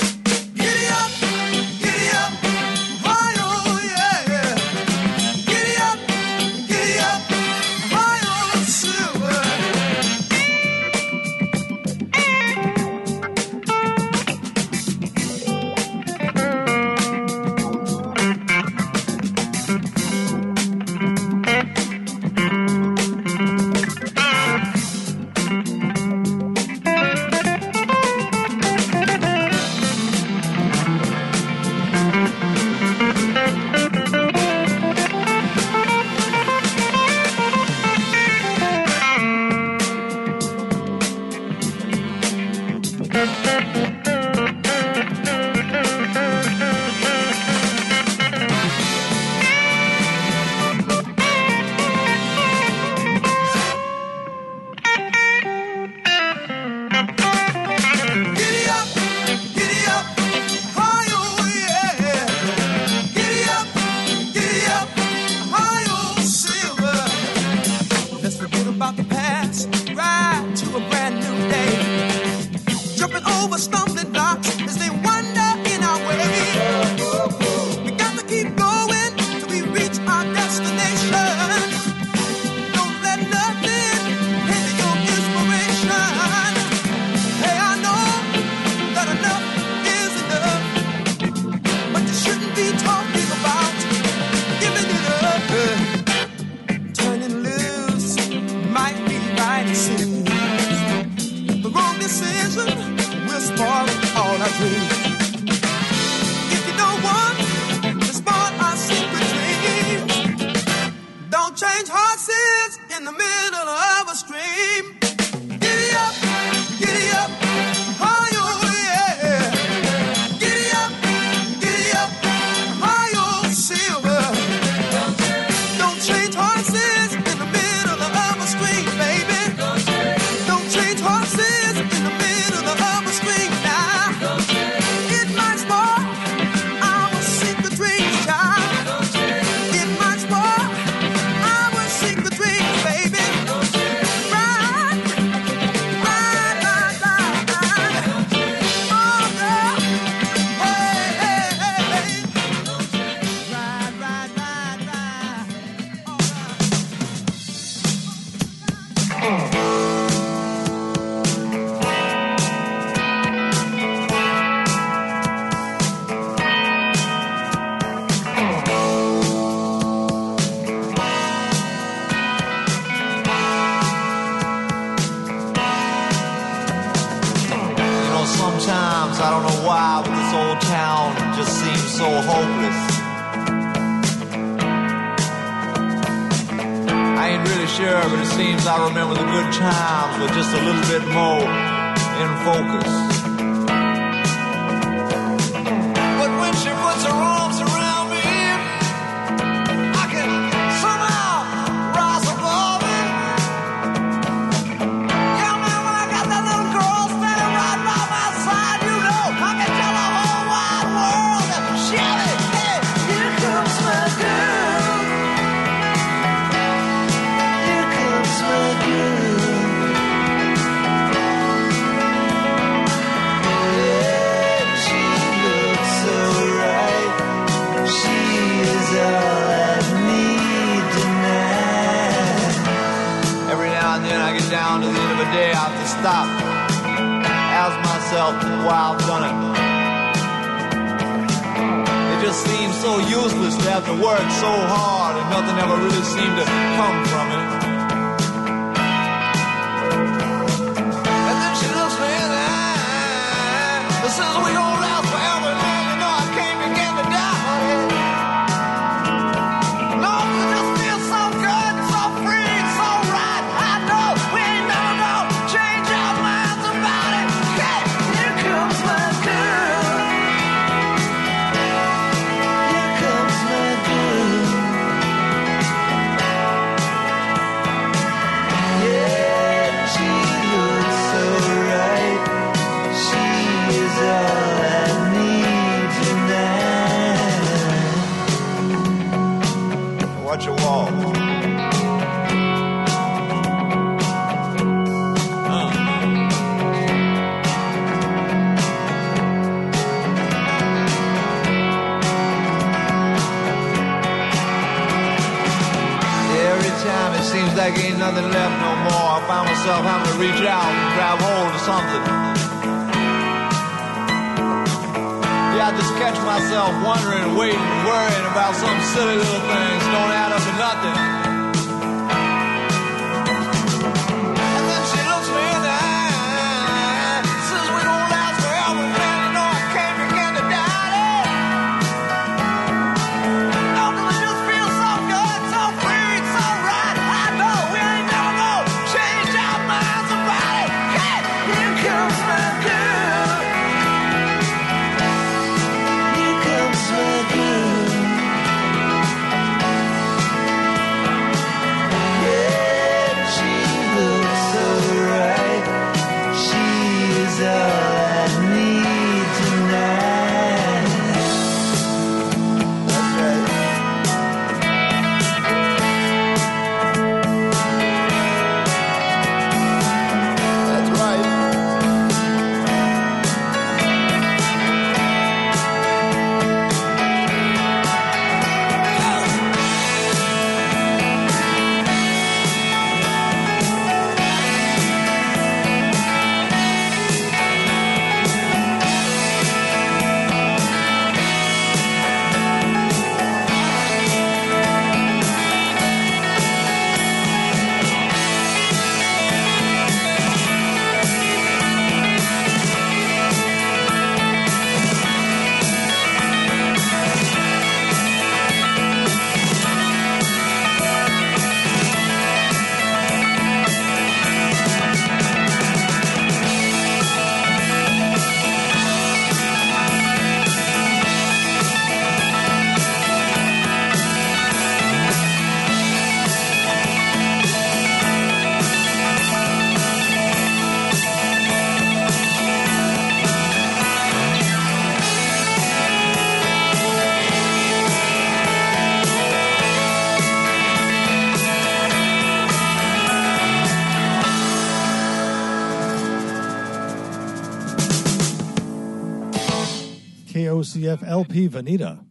LP Vanita.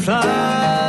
fly.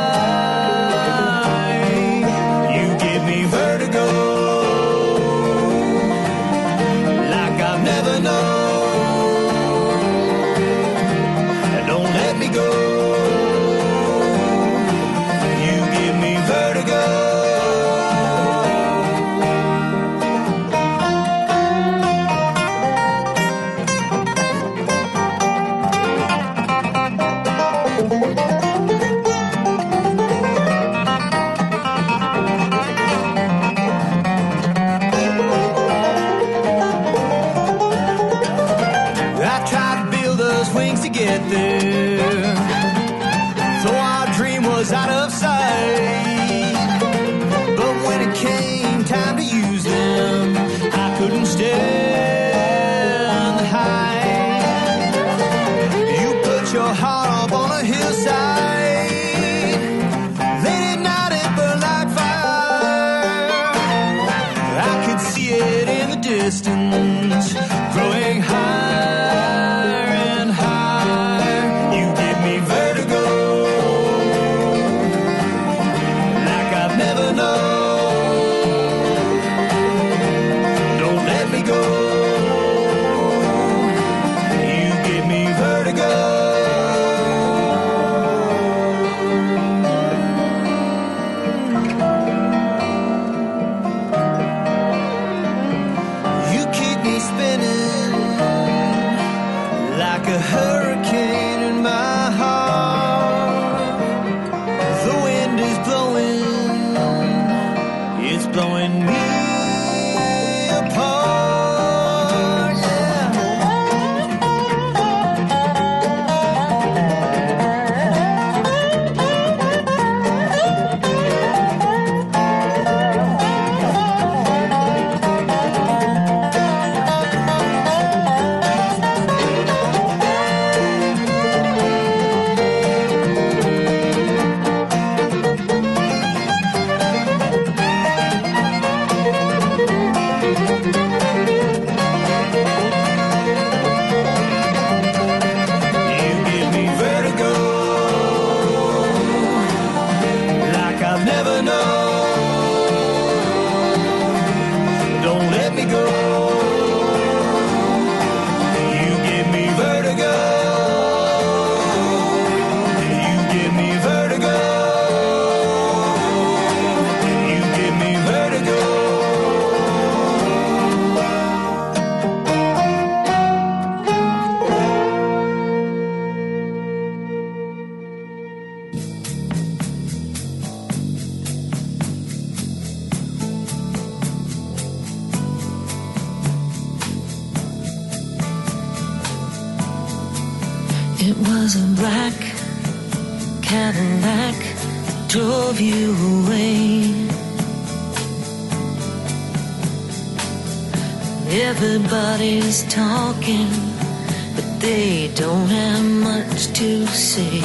don't have much to say.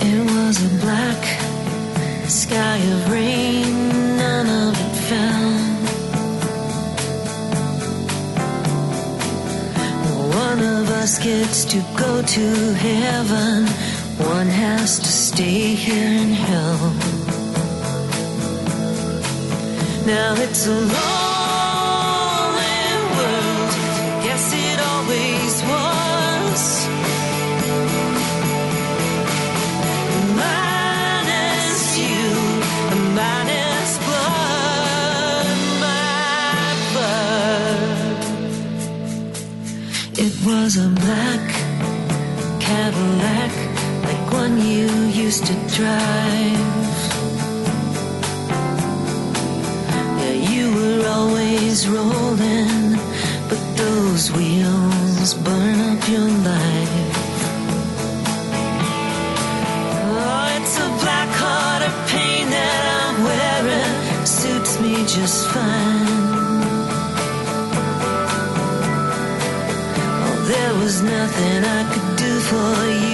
It was a black sky of rain, none of it fell. One of us gets to go to heaven, one has to stay here in hell. Now it's a long was a black Cadillac, like one you used to drive. Yeah, you were always rolling, but those wheels. nothing I could do for you.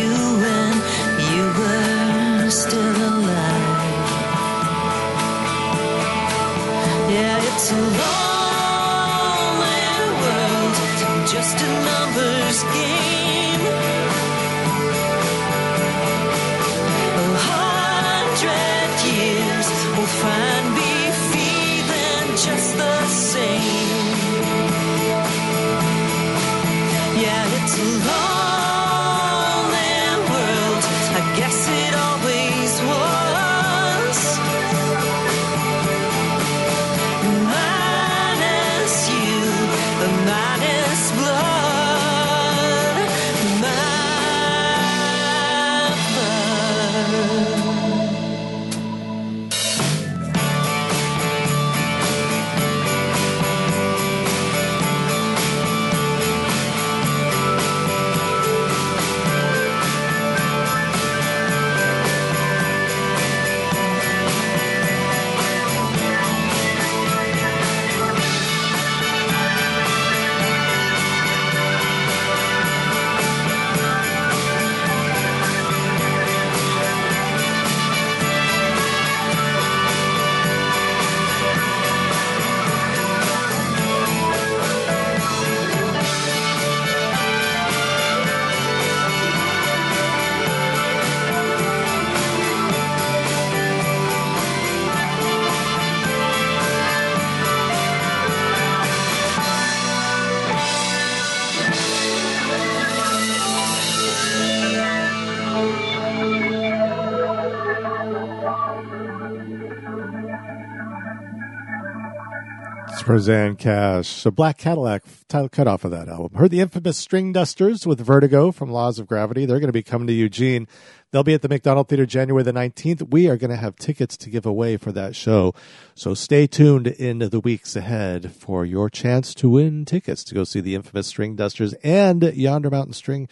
Rosanne Cash. A Black Cadillac title cut off of that album. Heard the infamous Stringdusters with Vertigo from Laws of Gravity. They're going to be coming to Eugene. They'll be at the McDonald Theater January the 19th. We are going to have tickets to give away for that show. So stay tuned in the weeks ahead for your chance to win tickets to go see the infamous Stringdusters and Yonder Mountain String,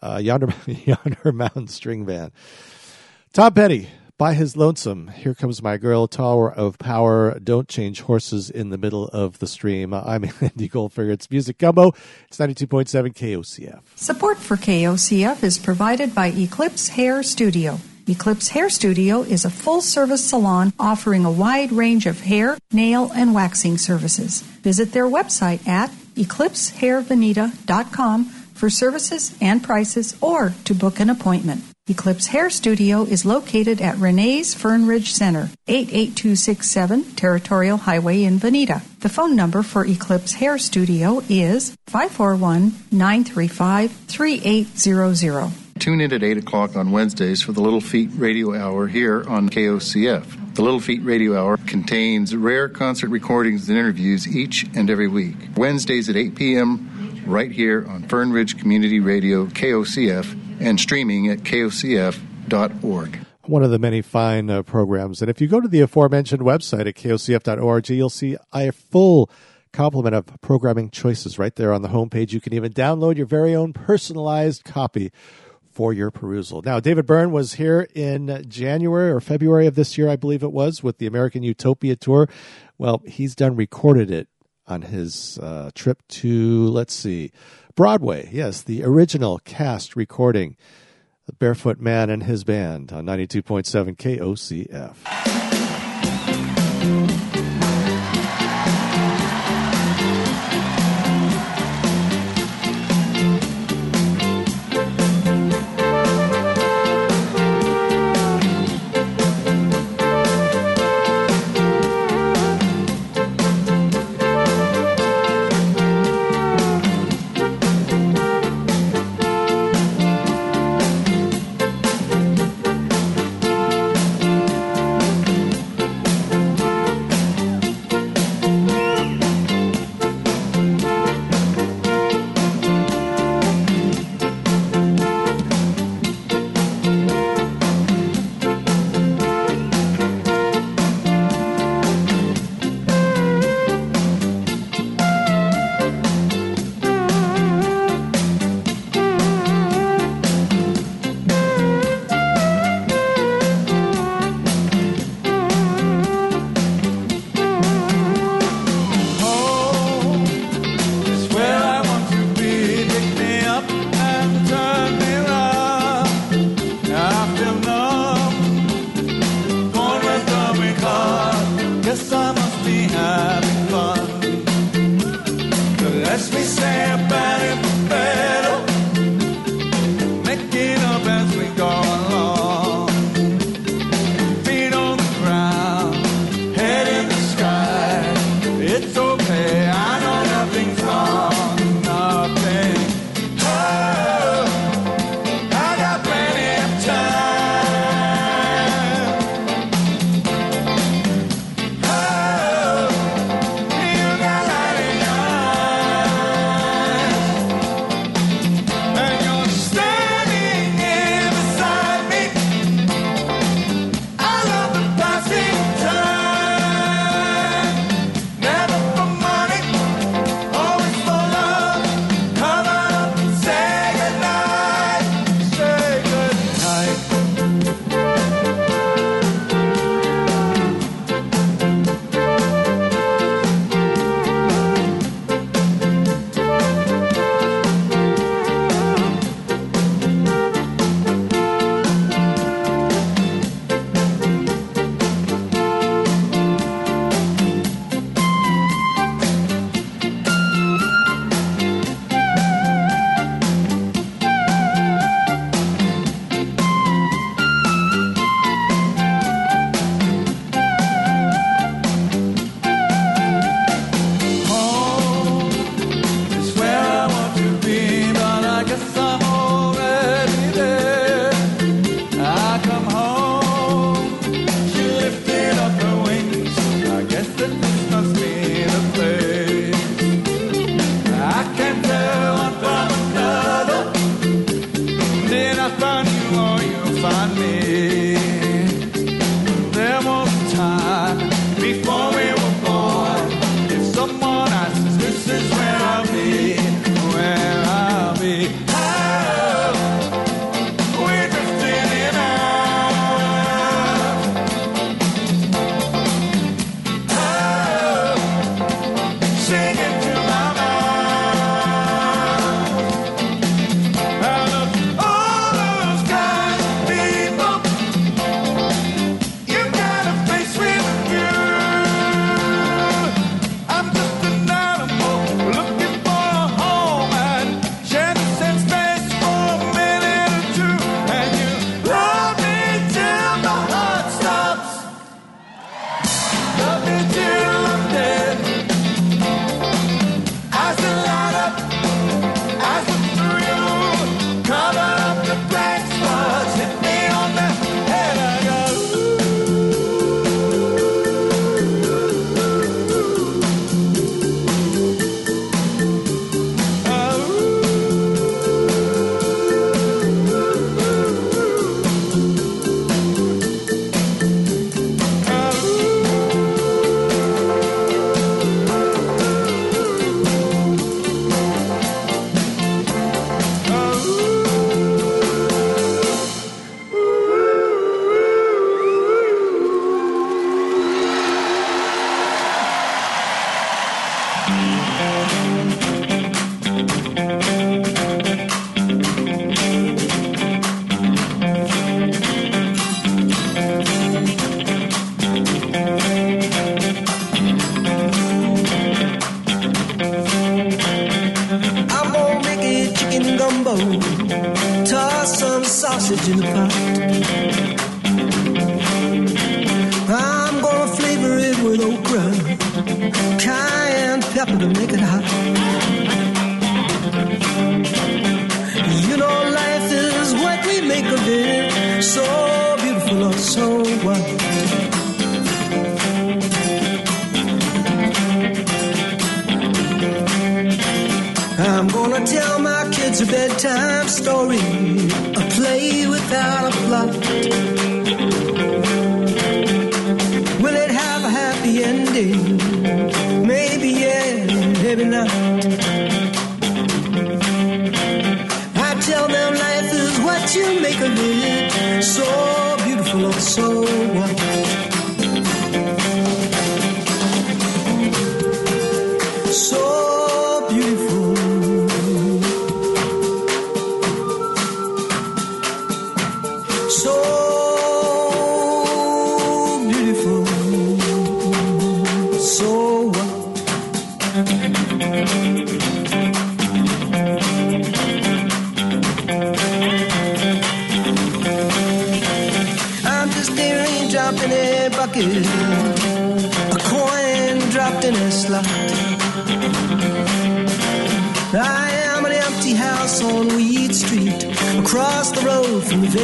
uh, Yonder, Yonder Mountain String Band. Tom Petty, by his lonesome. Here comes my girl, Tower of Power. Don't change horses in the middle of the stream. I'm Andy Goldfinger. It's Music Gumbo. It's 92.7 KOCF. Support for KOCF is provided by Eclipse Hair Studio. Eclipse Hair Studio is a full service salon offering a wide range of hair, nail, and waxing services. Visit their website at eclipsehairveneta.com for services and prices or to book an appointment. Eclipse Hair Studio is located at Renee's Fern Ridge Center, 88267 Territorial Highway in Veneta. The phone number for Eclipse Hair Studio is 541 935 3800. Tune in at 8 o'clock on Wednesdays for the Little Feat Radio Hour here on KOCF. The Little Feat Radio Hour contains rare concert recordings and interviews each and every week. Wednesdays at 8 p.m. right here on Fern Ridge Community Radio, KOCF, and streaming at kocf.org. One of the many fine uh, programs. And if you go to the aforementioned website at kocf.org, you'll see a full complement of programming choices right there on the homepage. You can even download your very own personalized copy for your perusal. Now, David Byrne was here in January or February of this year, I believe it was, with the American Utopia Tour. Well, he's done recorded it on his uh, trip to, let's see, Broadway. Yes, the original cast recording. The Barefoot Man and his band on 92.7 KOCF.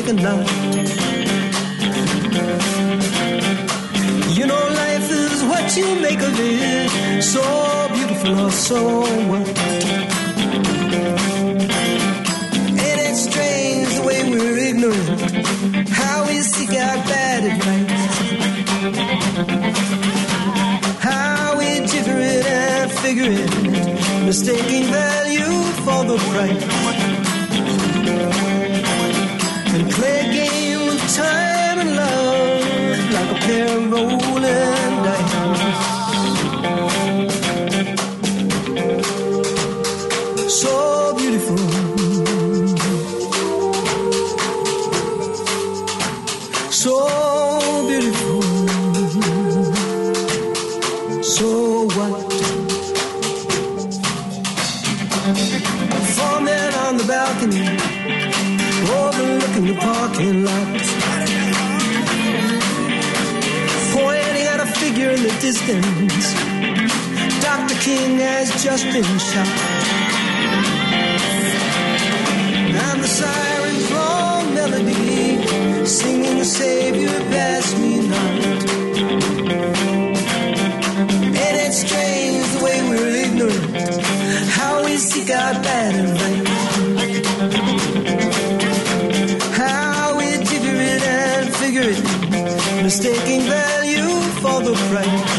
second love. You know, life is what you make of it, so beautiful or so what. And it's strange the way we're ignorant, how we seek out bad advice, how we jigger it and figure it, mistaking value for the price play a game with time and love like a pair of rolling has been shot. And the siren's long melody, singing, Savior, pass me not. And it's strange the way we're ignorant, how we seek our bad and right. How we jigger it and figure it, mistaking value for the price.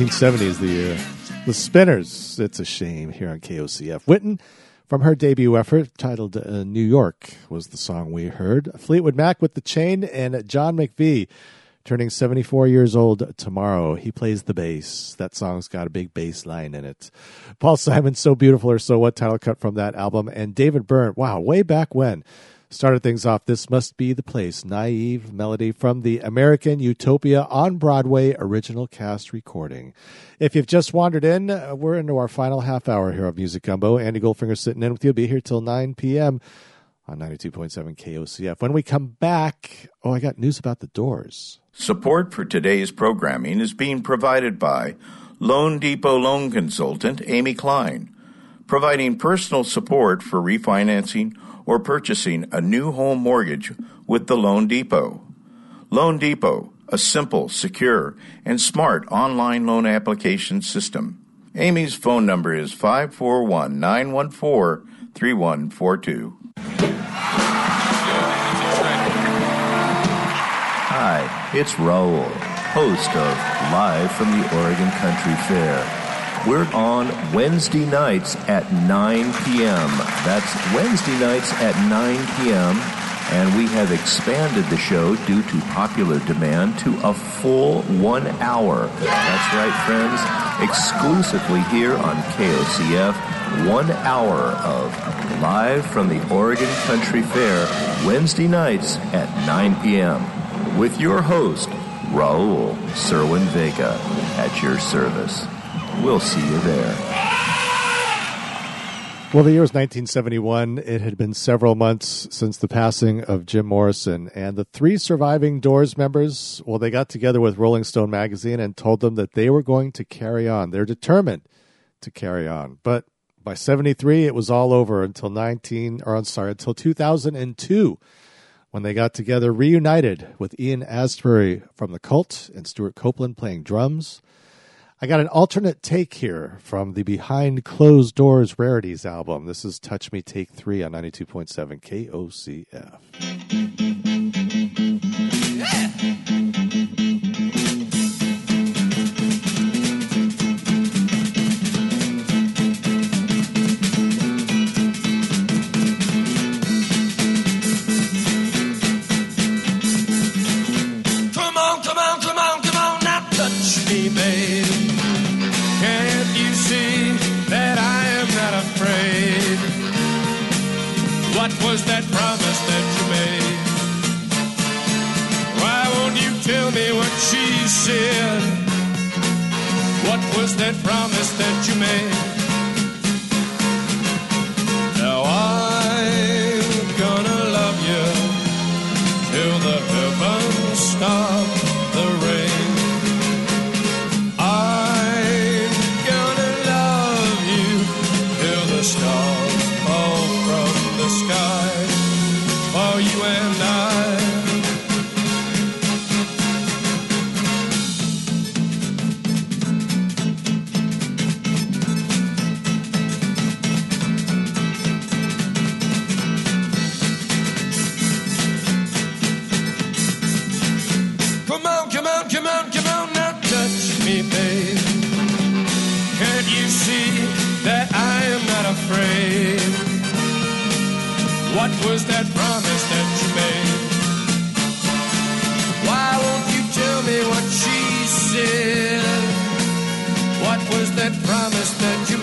1970 is the year. The Spinners, It's a Shame, here on KOCF. Whitton, from her debut effort titled uh, New York, was the song we heard. Fleetwood Mac with The Chain, and John McVie, turning 74 years old tomorrow. He plays the bass. That song's got a big bass line in it. Paul Simon, So Beautiful or So What, title cut from that album. And David Byrne, wow, way back when started things off. This must be the place. Naive melody from the American Utopia on Broadway original cast recording. If you've just wandered in, uh, we're into our final half hour here of Music Gumbo. Andy Goldfinger sitting in with you. Be here till 9 p.m. on 92.7 KOCF. When we come back, oh, I got news about the doors. Support for today's programming is being provided by Loan Depot loan consultant Amy Klein, providing personal support for refinancing or purchasing a new home mortgage with the Loan Depot. Loan Depot, a simple, secure, and smart online loan application system. Amy's phone number is 541 914 3142. Hi, it's Raul, host of Live from the Oregon Country Fair. We're on Wednesday nights at 9 p.m. That's Wednesday nights at 9 p.m. And we have expanded the show due to popular demand to a full one hour. That's right, friends. Exclusively here on KOCF, one hour of live from the Oregon Country Fair, Wednesday nights at 9 p.m. With your host, Raul Serwin Vega, at your service. We'll see you there. Well, the year was 1971. It had been several months since the passing of Jim Morrison, and the three surviving Doors members, well, they got together with Rolling Stone magazine and told them that they were going to carry on. They're determined to carry on. But by 73, it was all over until 19, or I'm sorry, until 2002, when they got together, reunited with Ian Astbury from The Cult and Stewart Copeland playing drums. I got an alternate take here from the Behind Closed Doors Rarities album. This is Touch Me Take 3 on 92.7 KOCF. Come on, said? What was that promise that you made? What was that promise that you made? Why won't you tell me what she said? What was that promise that you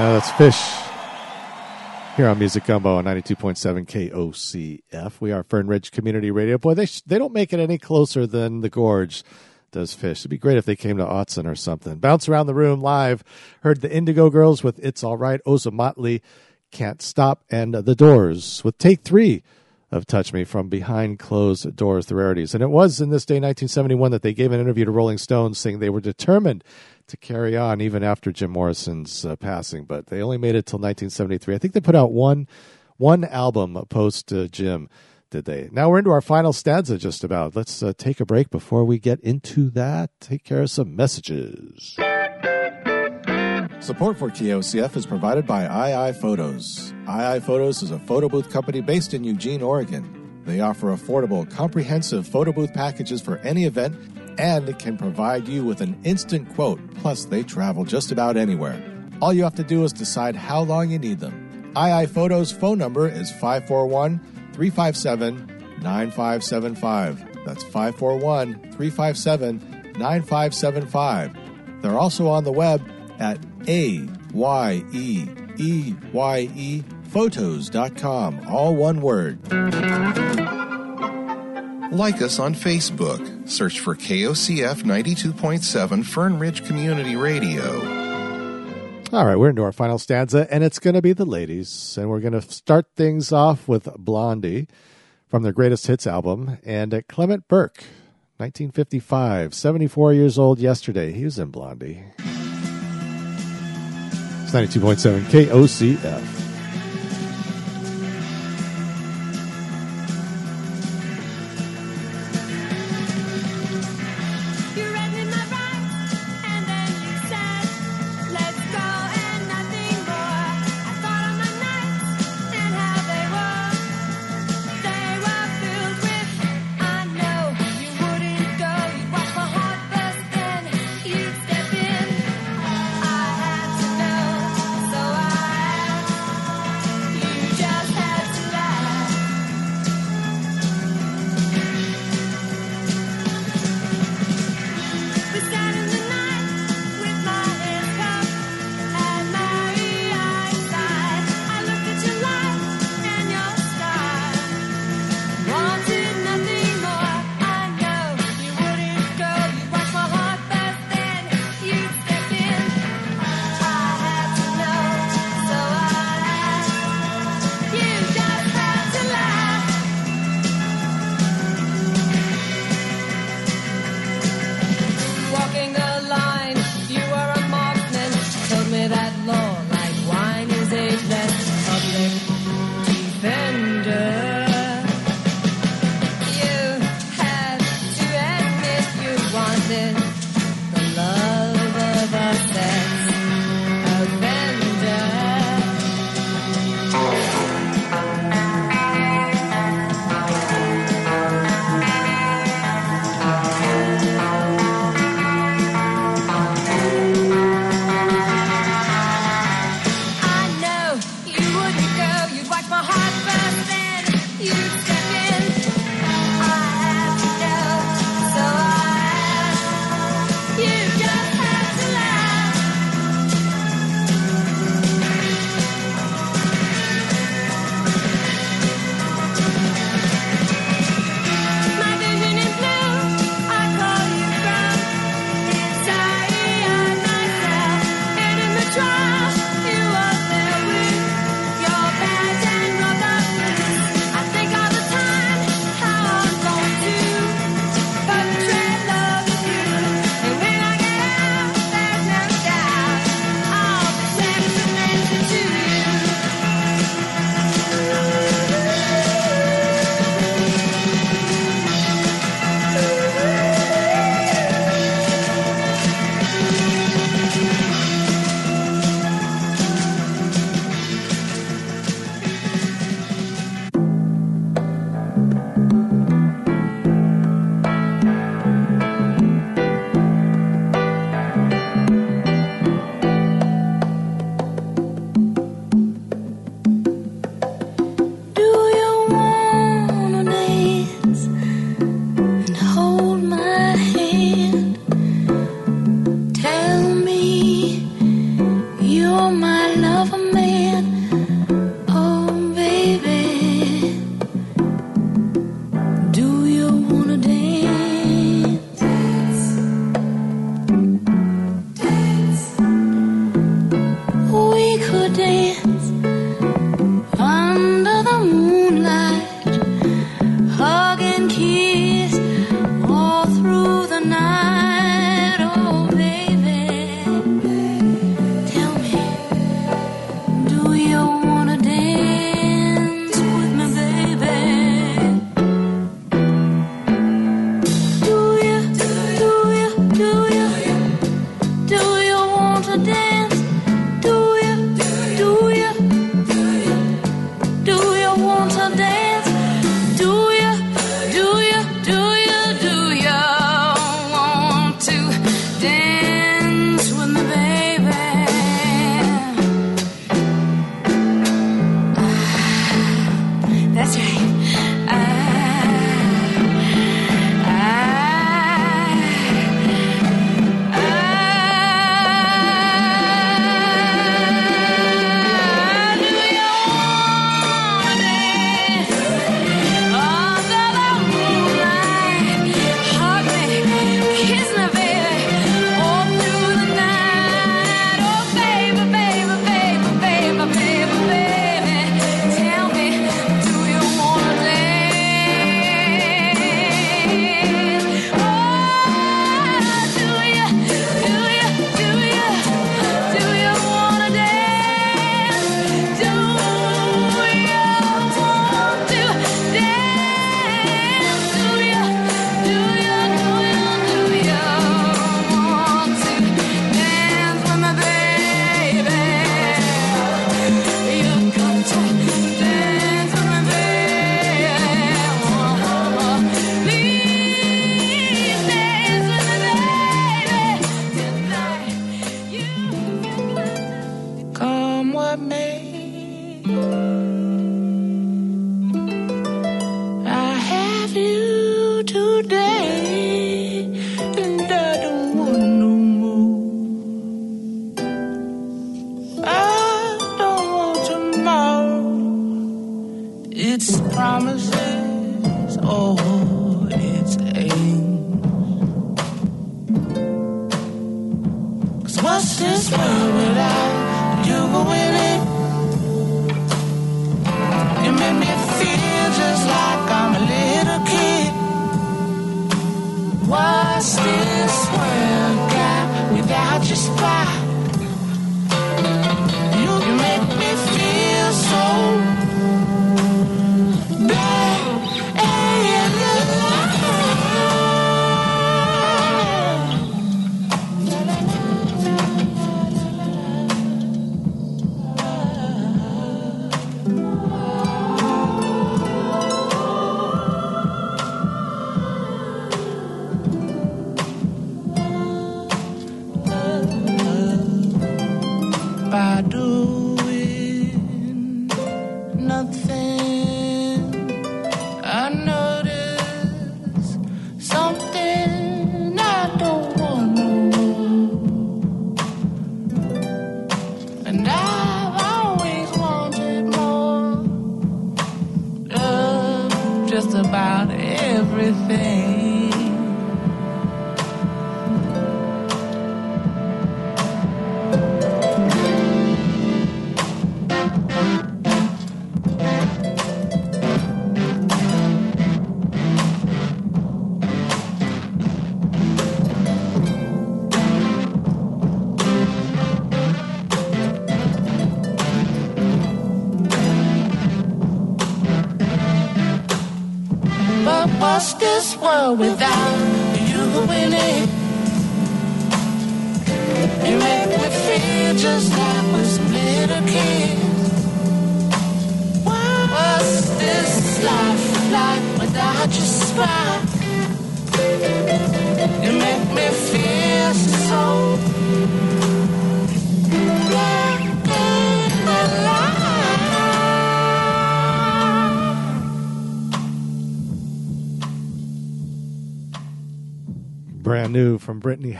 Yeah, that's Phish. Here on Music Gumbo on 92.7 KOCF. We are Fern Ridge Community Radio. Boy, they, sh- they don't make it any closer than the Gorge does Phish. It'd be great if they came to Autzen or something. Bounce around the room live. Heard the Indigo Girls with It's All Right, Ozomatli, Can't Stop, and The Doors with Take Three of Touch Me from Behind Closed Doors, the rarities. And it was in this day, 1971, that they gave an interview to Rolling Stone saying they were determined to carry on even after Jim Morrison's uh, passing, but they only made it till 1973. I think they put out one one album post uh, Jim. Did they? Now we're into our final stanza. Just about. Let's uh, take a break before we get into that. Take care of some messages. Support for KOCF is provided by II Photos. II Photos is a photo booth company based in Eugene, Oregon. They offer affordable, comprehensive photo booth packages for any event and can provide you with an instant quote. Plus, they travel just about anywhere. All you have to do is decide how long you need them. II Photos phone number is 541 357 9575. That's 541 357 9575. They're also on the web at A Y E E Y E photos.com. All one word. Like us on Facebook. Search for KOCF 92.7 Fern Ridge Community Radio. All right, we're into our final stanza, and it's going to be the ladies. And we're going to start things off with Blondie from their greatest hits album and Clement Burke, 1955, 74 years old yesterday. He was in Blondie. It's 92.7 KOCF.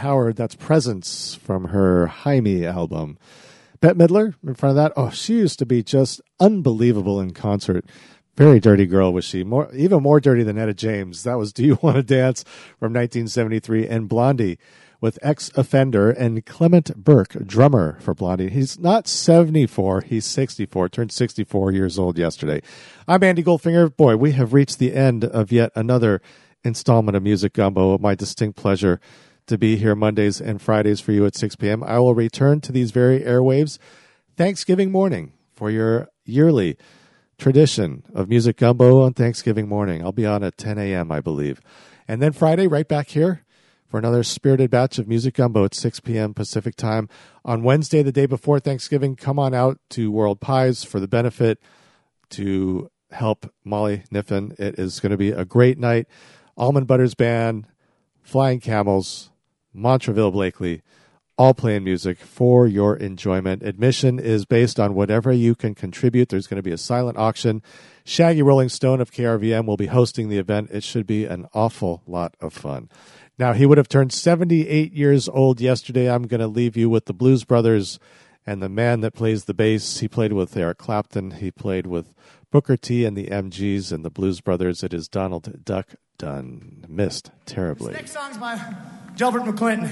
Howard. That's Presence from her Jaime album. Bette Midler in front of that. Oh, she used to be just unbelievable in concert. Very dirty girl was she. More, even more dirty than Etta James. That was "Do You Want to Dance" from 1973, and Blondie with ex-offender and Clement Burke, drummer for Blondie. He's not 74, he's 64. Turned 64 years old yesterday. I'm Andy Goldfinger. Boy, we have reached the end of yet another installment of Music Gumbo. My distinct pleasure to be here Mondays and Fridays for you at 6 p.m. I will return to these very airwaves Thanksgiving morning for your yearly tradition of Music Gumbo on Thanksgiving morning. I'll be on at 10 a.m., I believe. And then Friday, right back here for another spirited batch of Music Gumbo at 6 p.m. Pacific time. On Wednesday, the day before Thanksgiving, come on out to World Pies for the benefit to help Molly Niffin. It is going to be a great night. Almond Butters Band, Flying Camels, Montreville Blakely, all playing music for your enjoyment. Admission is based on whatever you can contribute. There's going to be a silent auction. Shaggy Rolling Stone of KRVM will be hosting the event. It should be an awful lot of fun. Now, he would have turned 78 years old yesterday. I'm going to leave you with the Blues Brothers and the man that plays the bass. He played with Eric Clapton. He played with Booker T and the MGs and the Blues Brothers. It is Donald Duck Dunn. Missed terribly. Next song's by Delbert McClinton.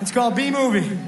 It's called B Movie.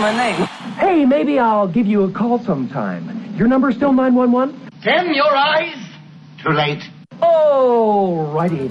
my name. Hey, maybe I'll give you a call sometime. Your number still 911? Dim your eyes. Too late. Oh, righty.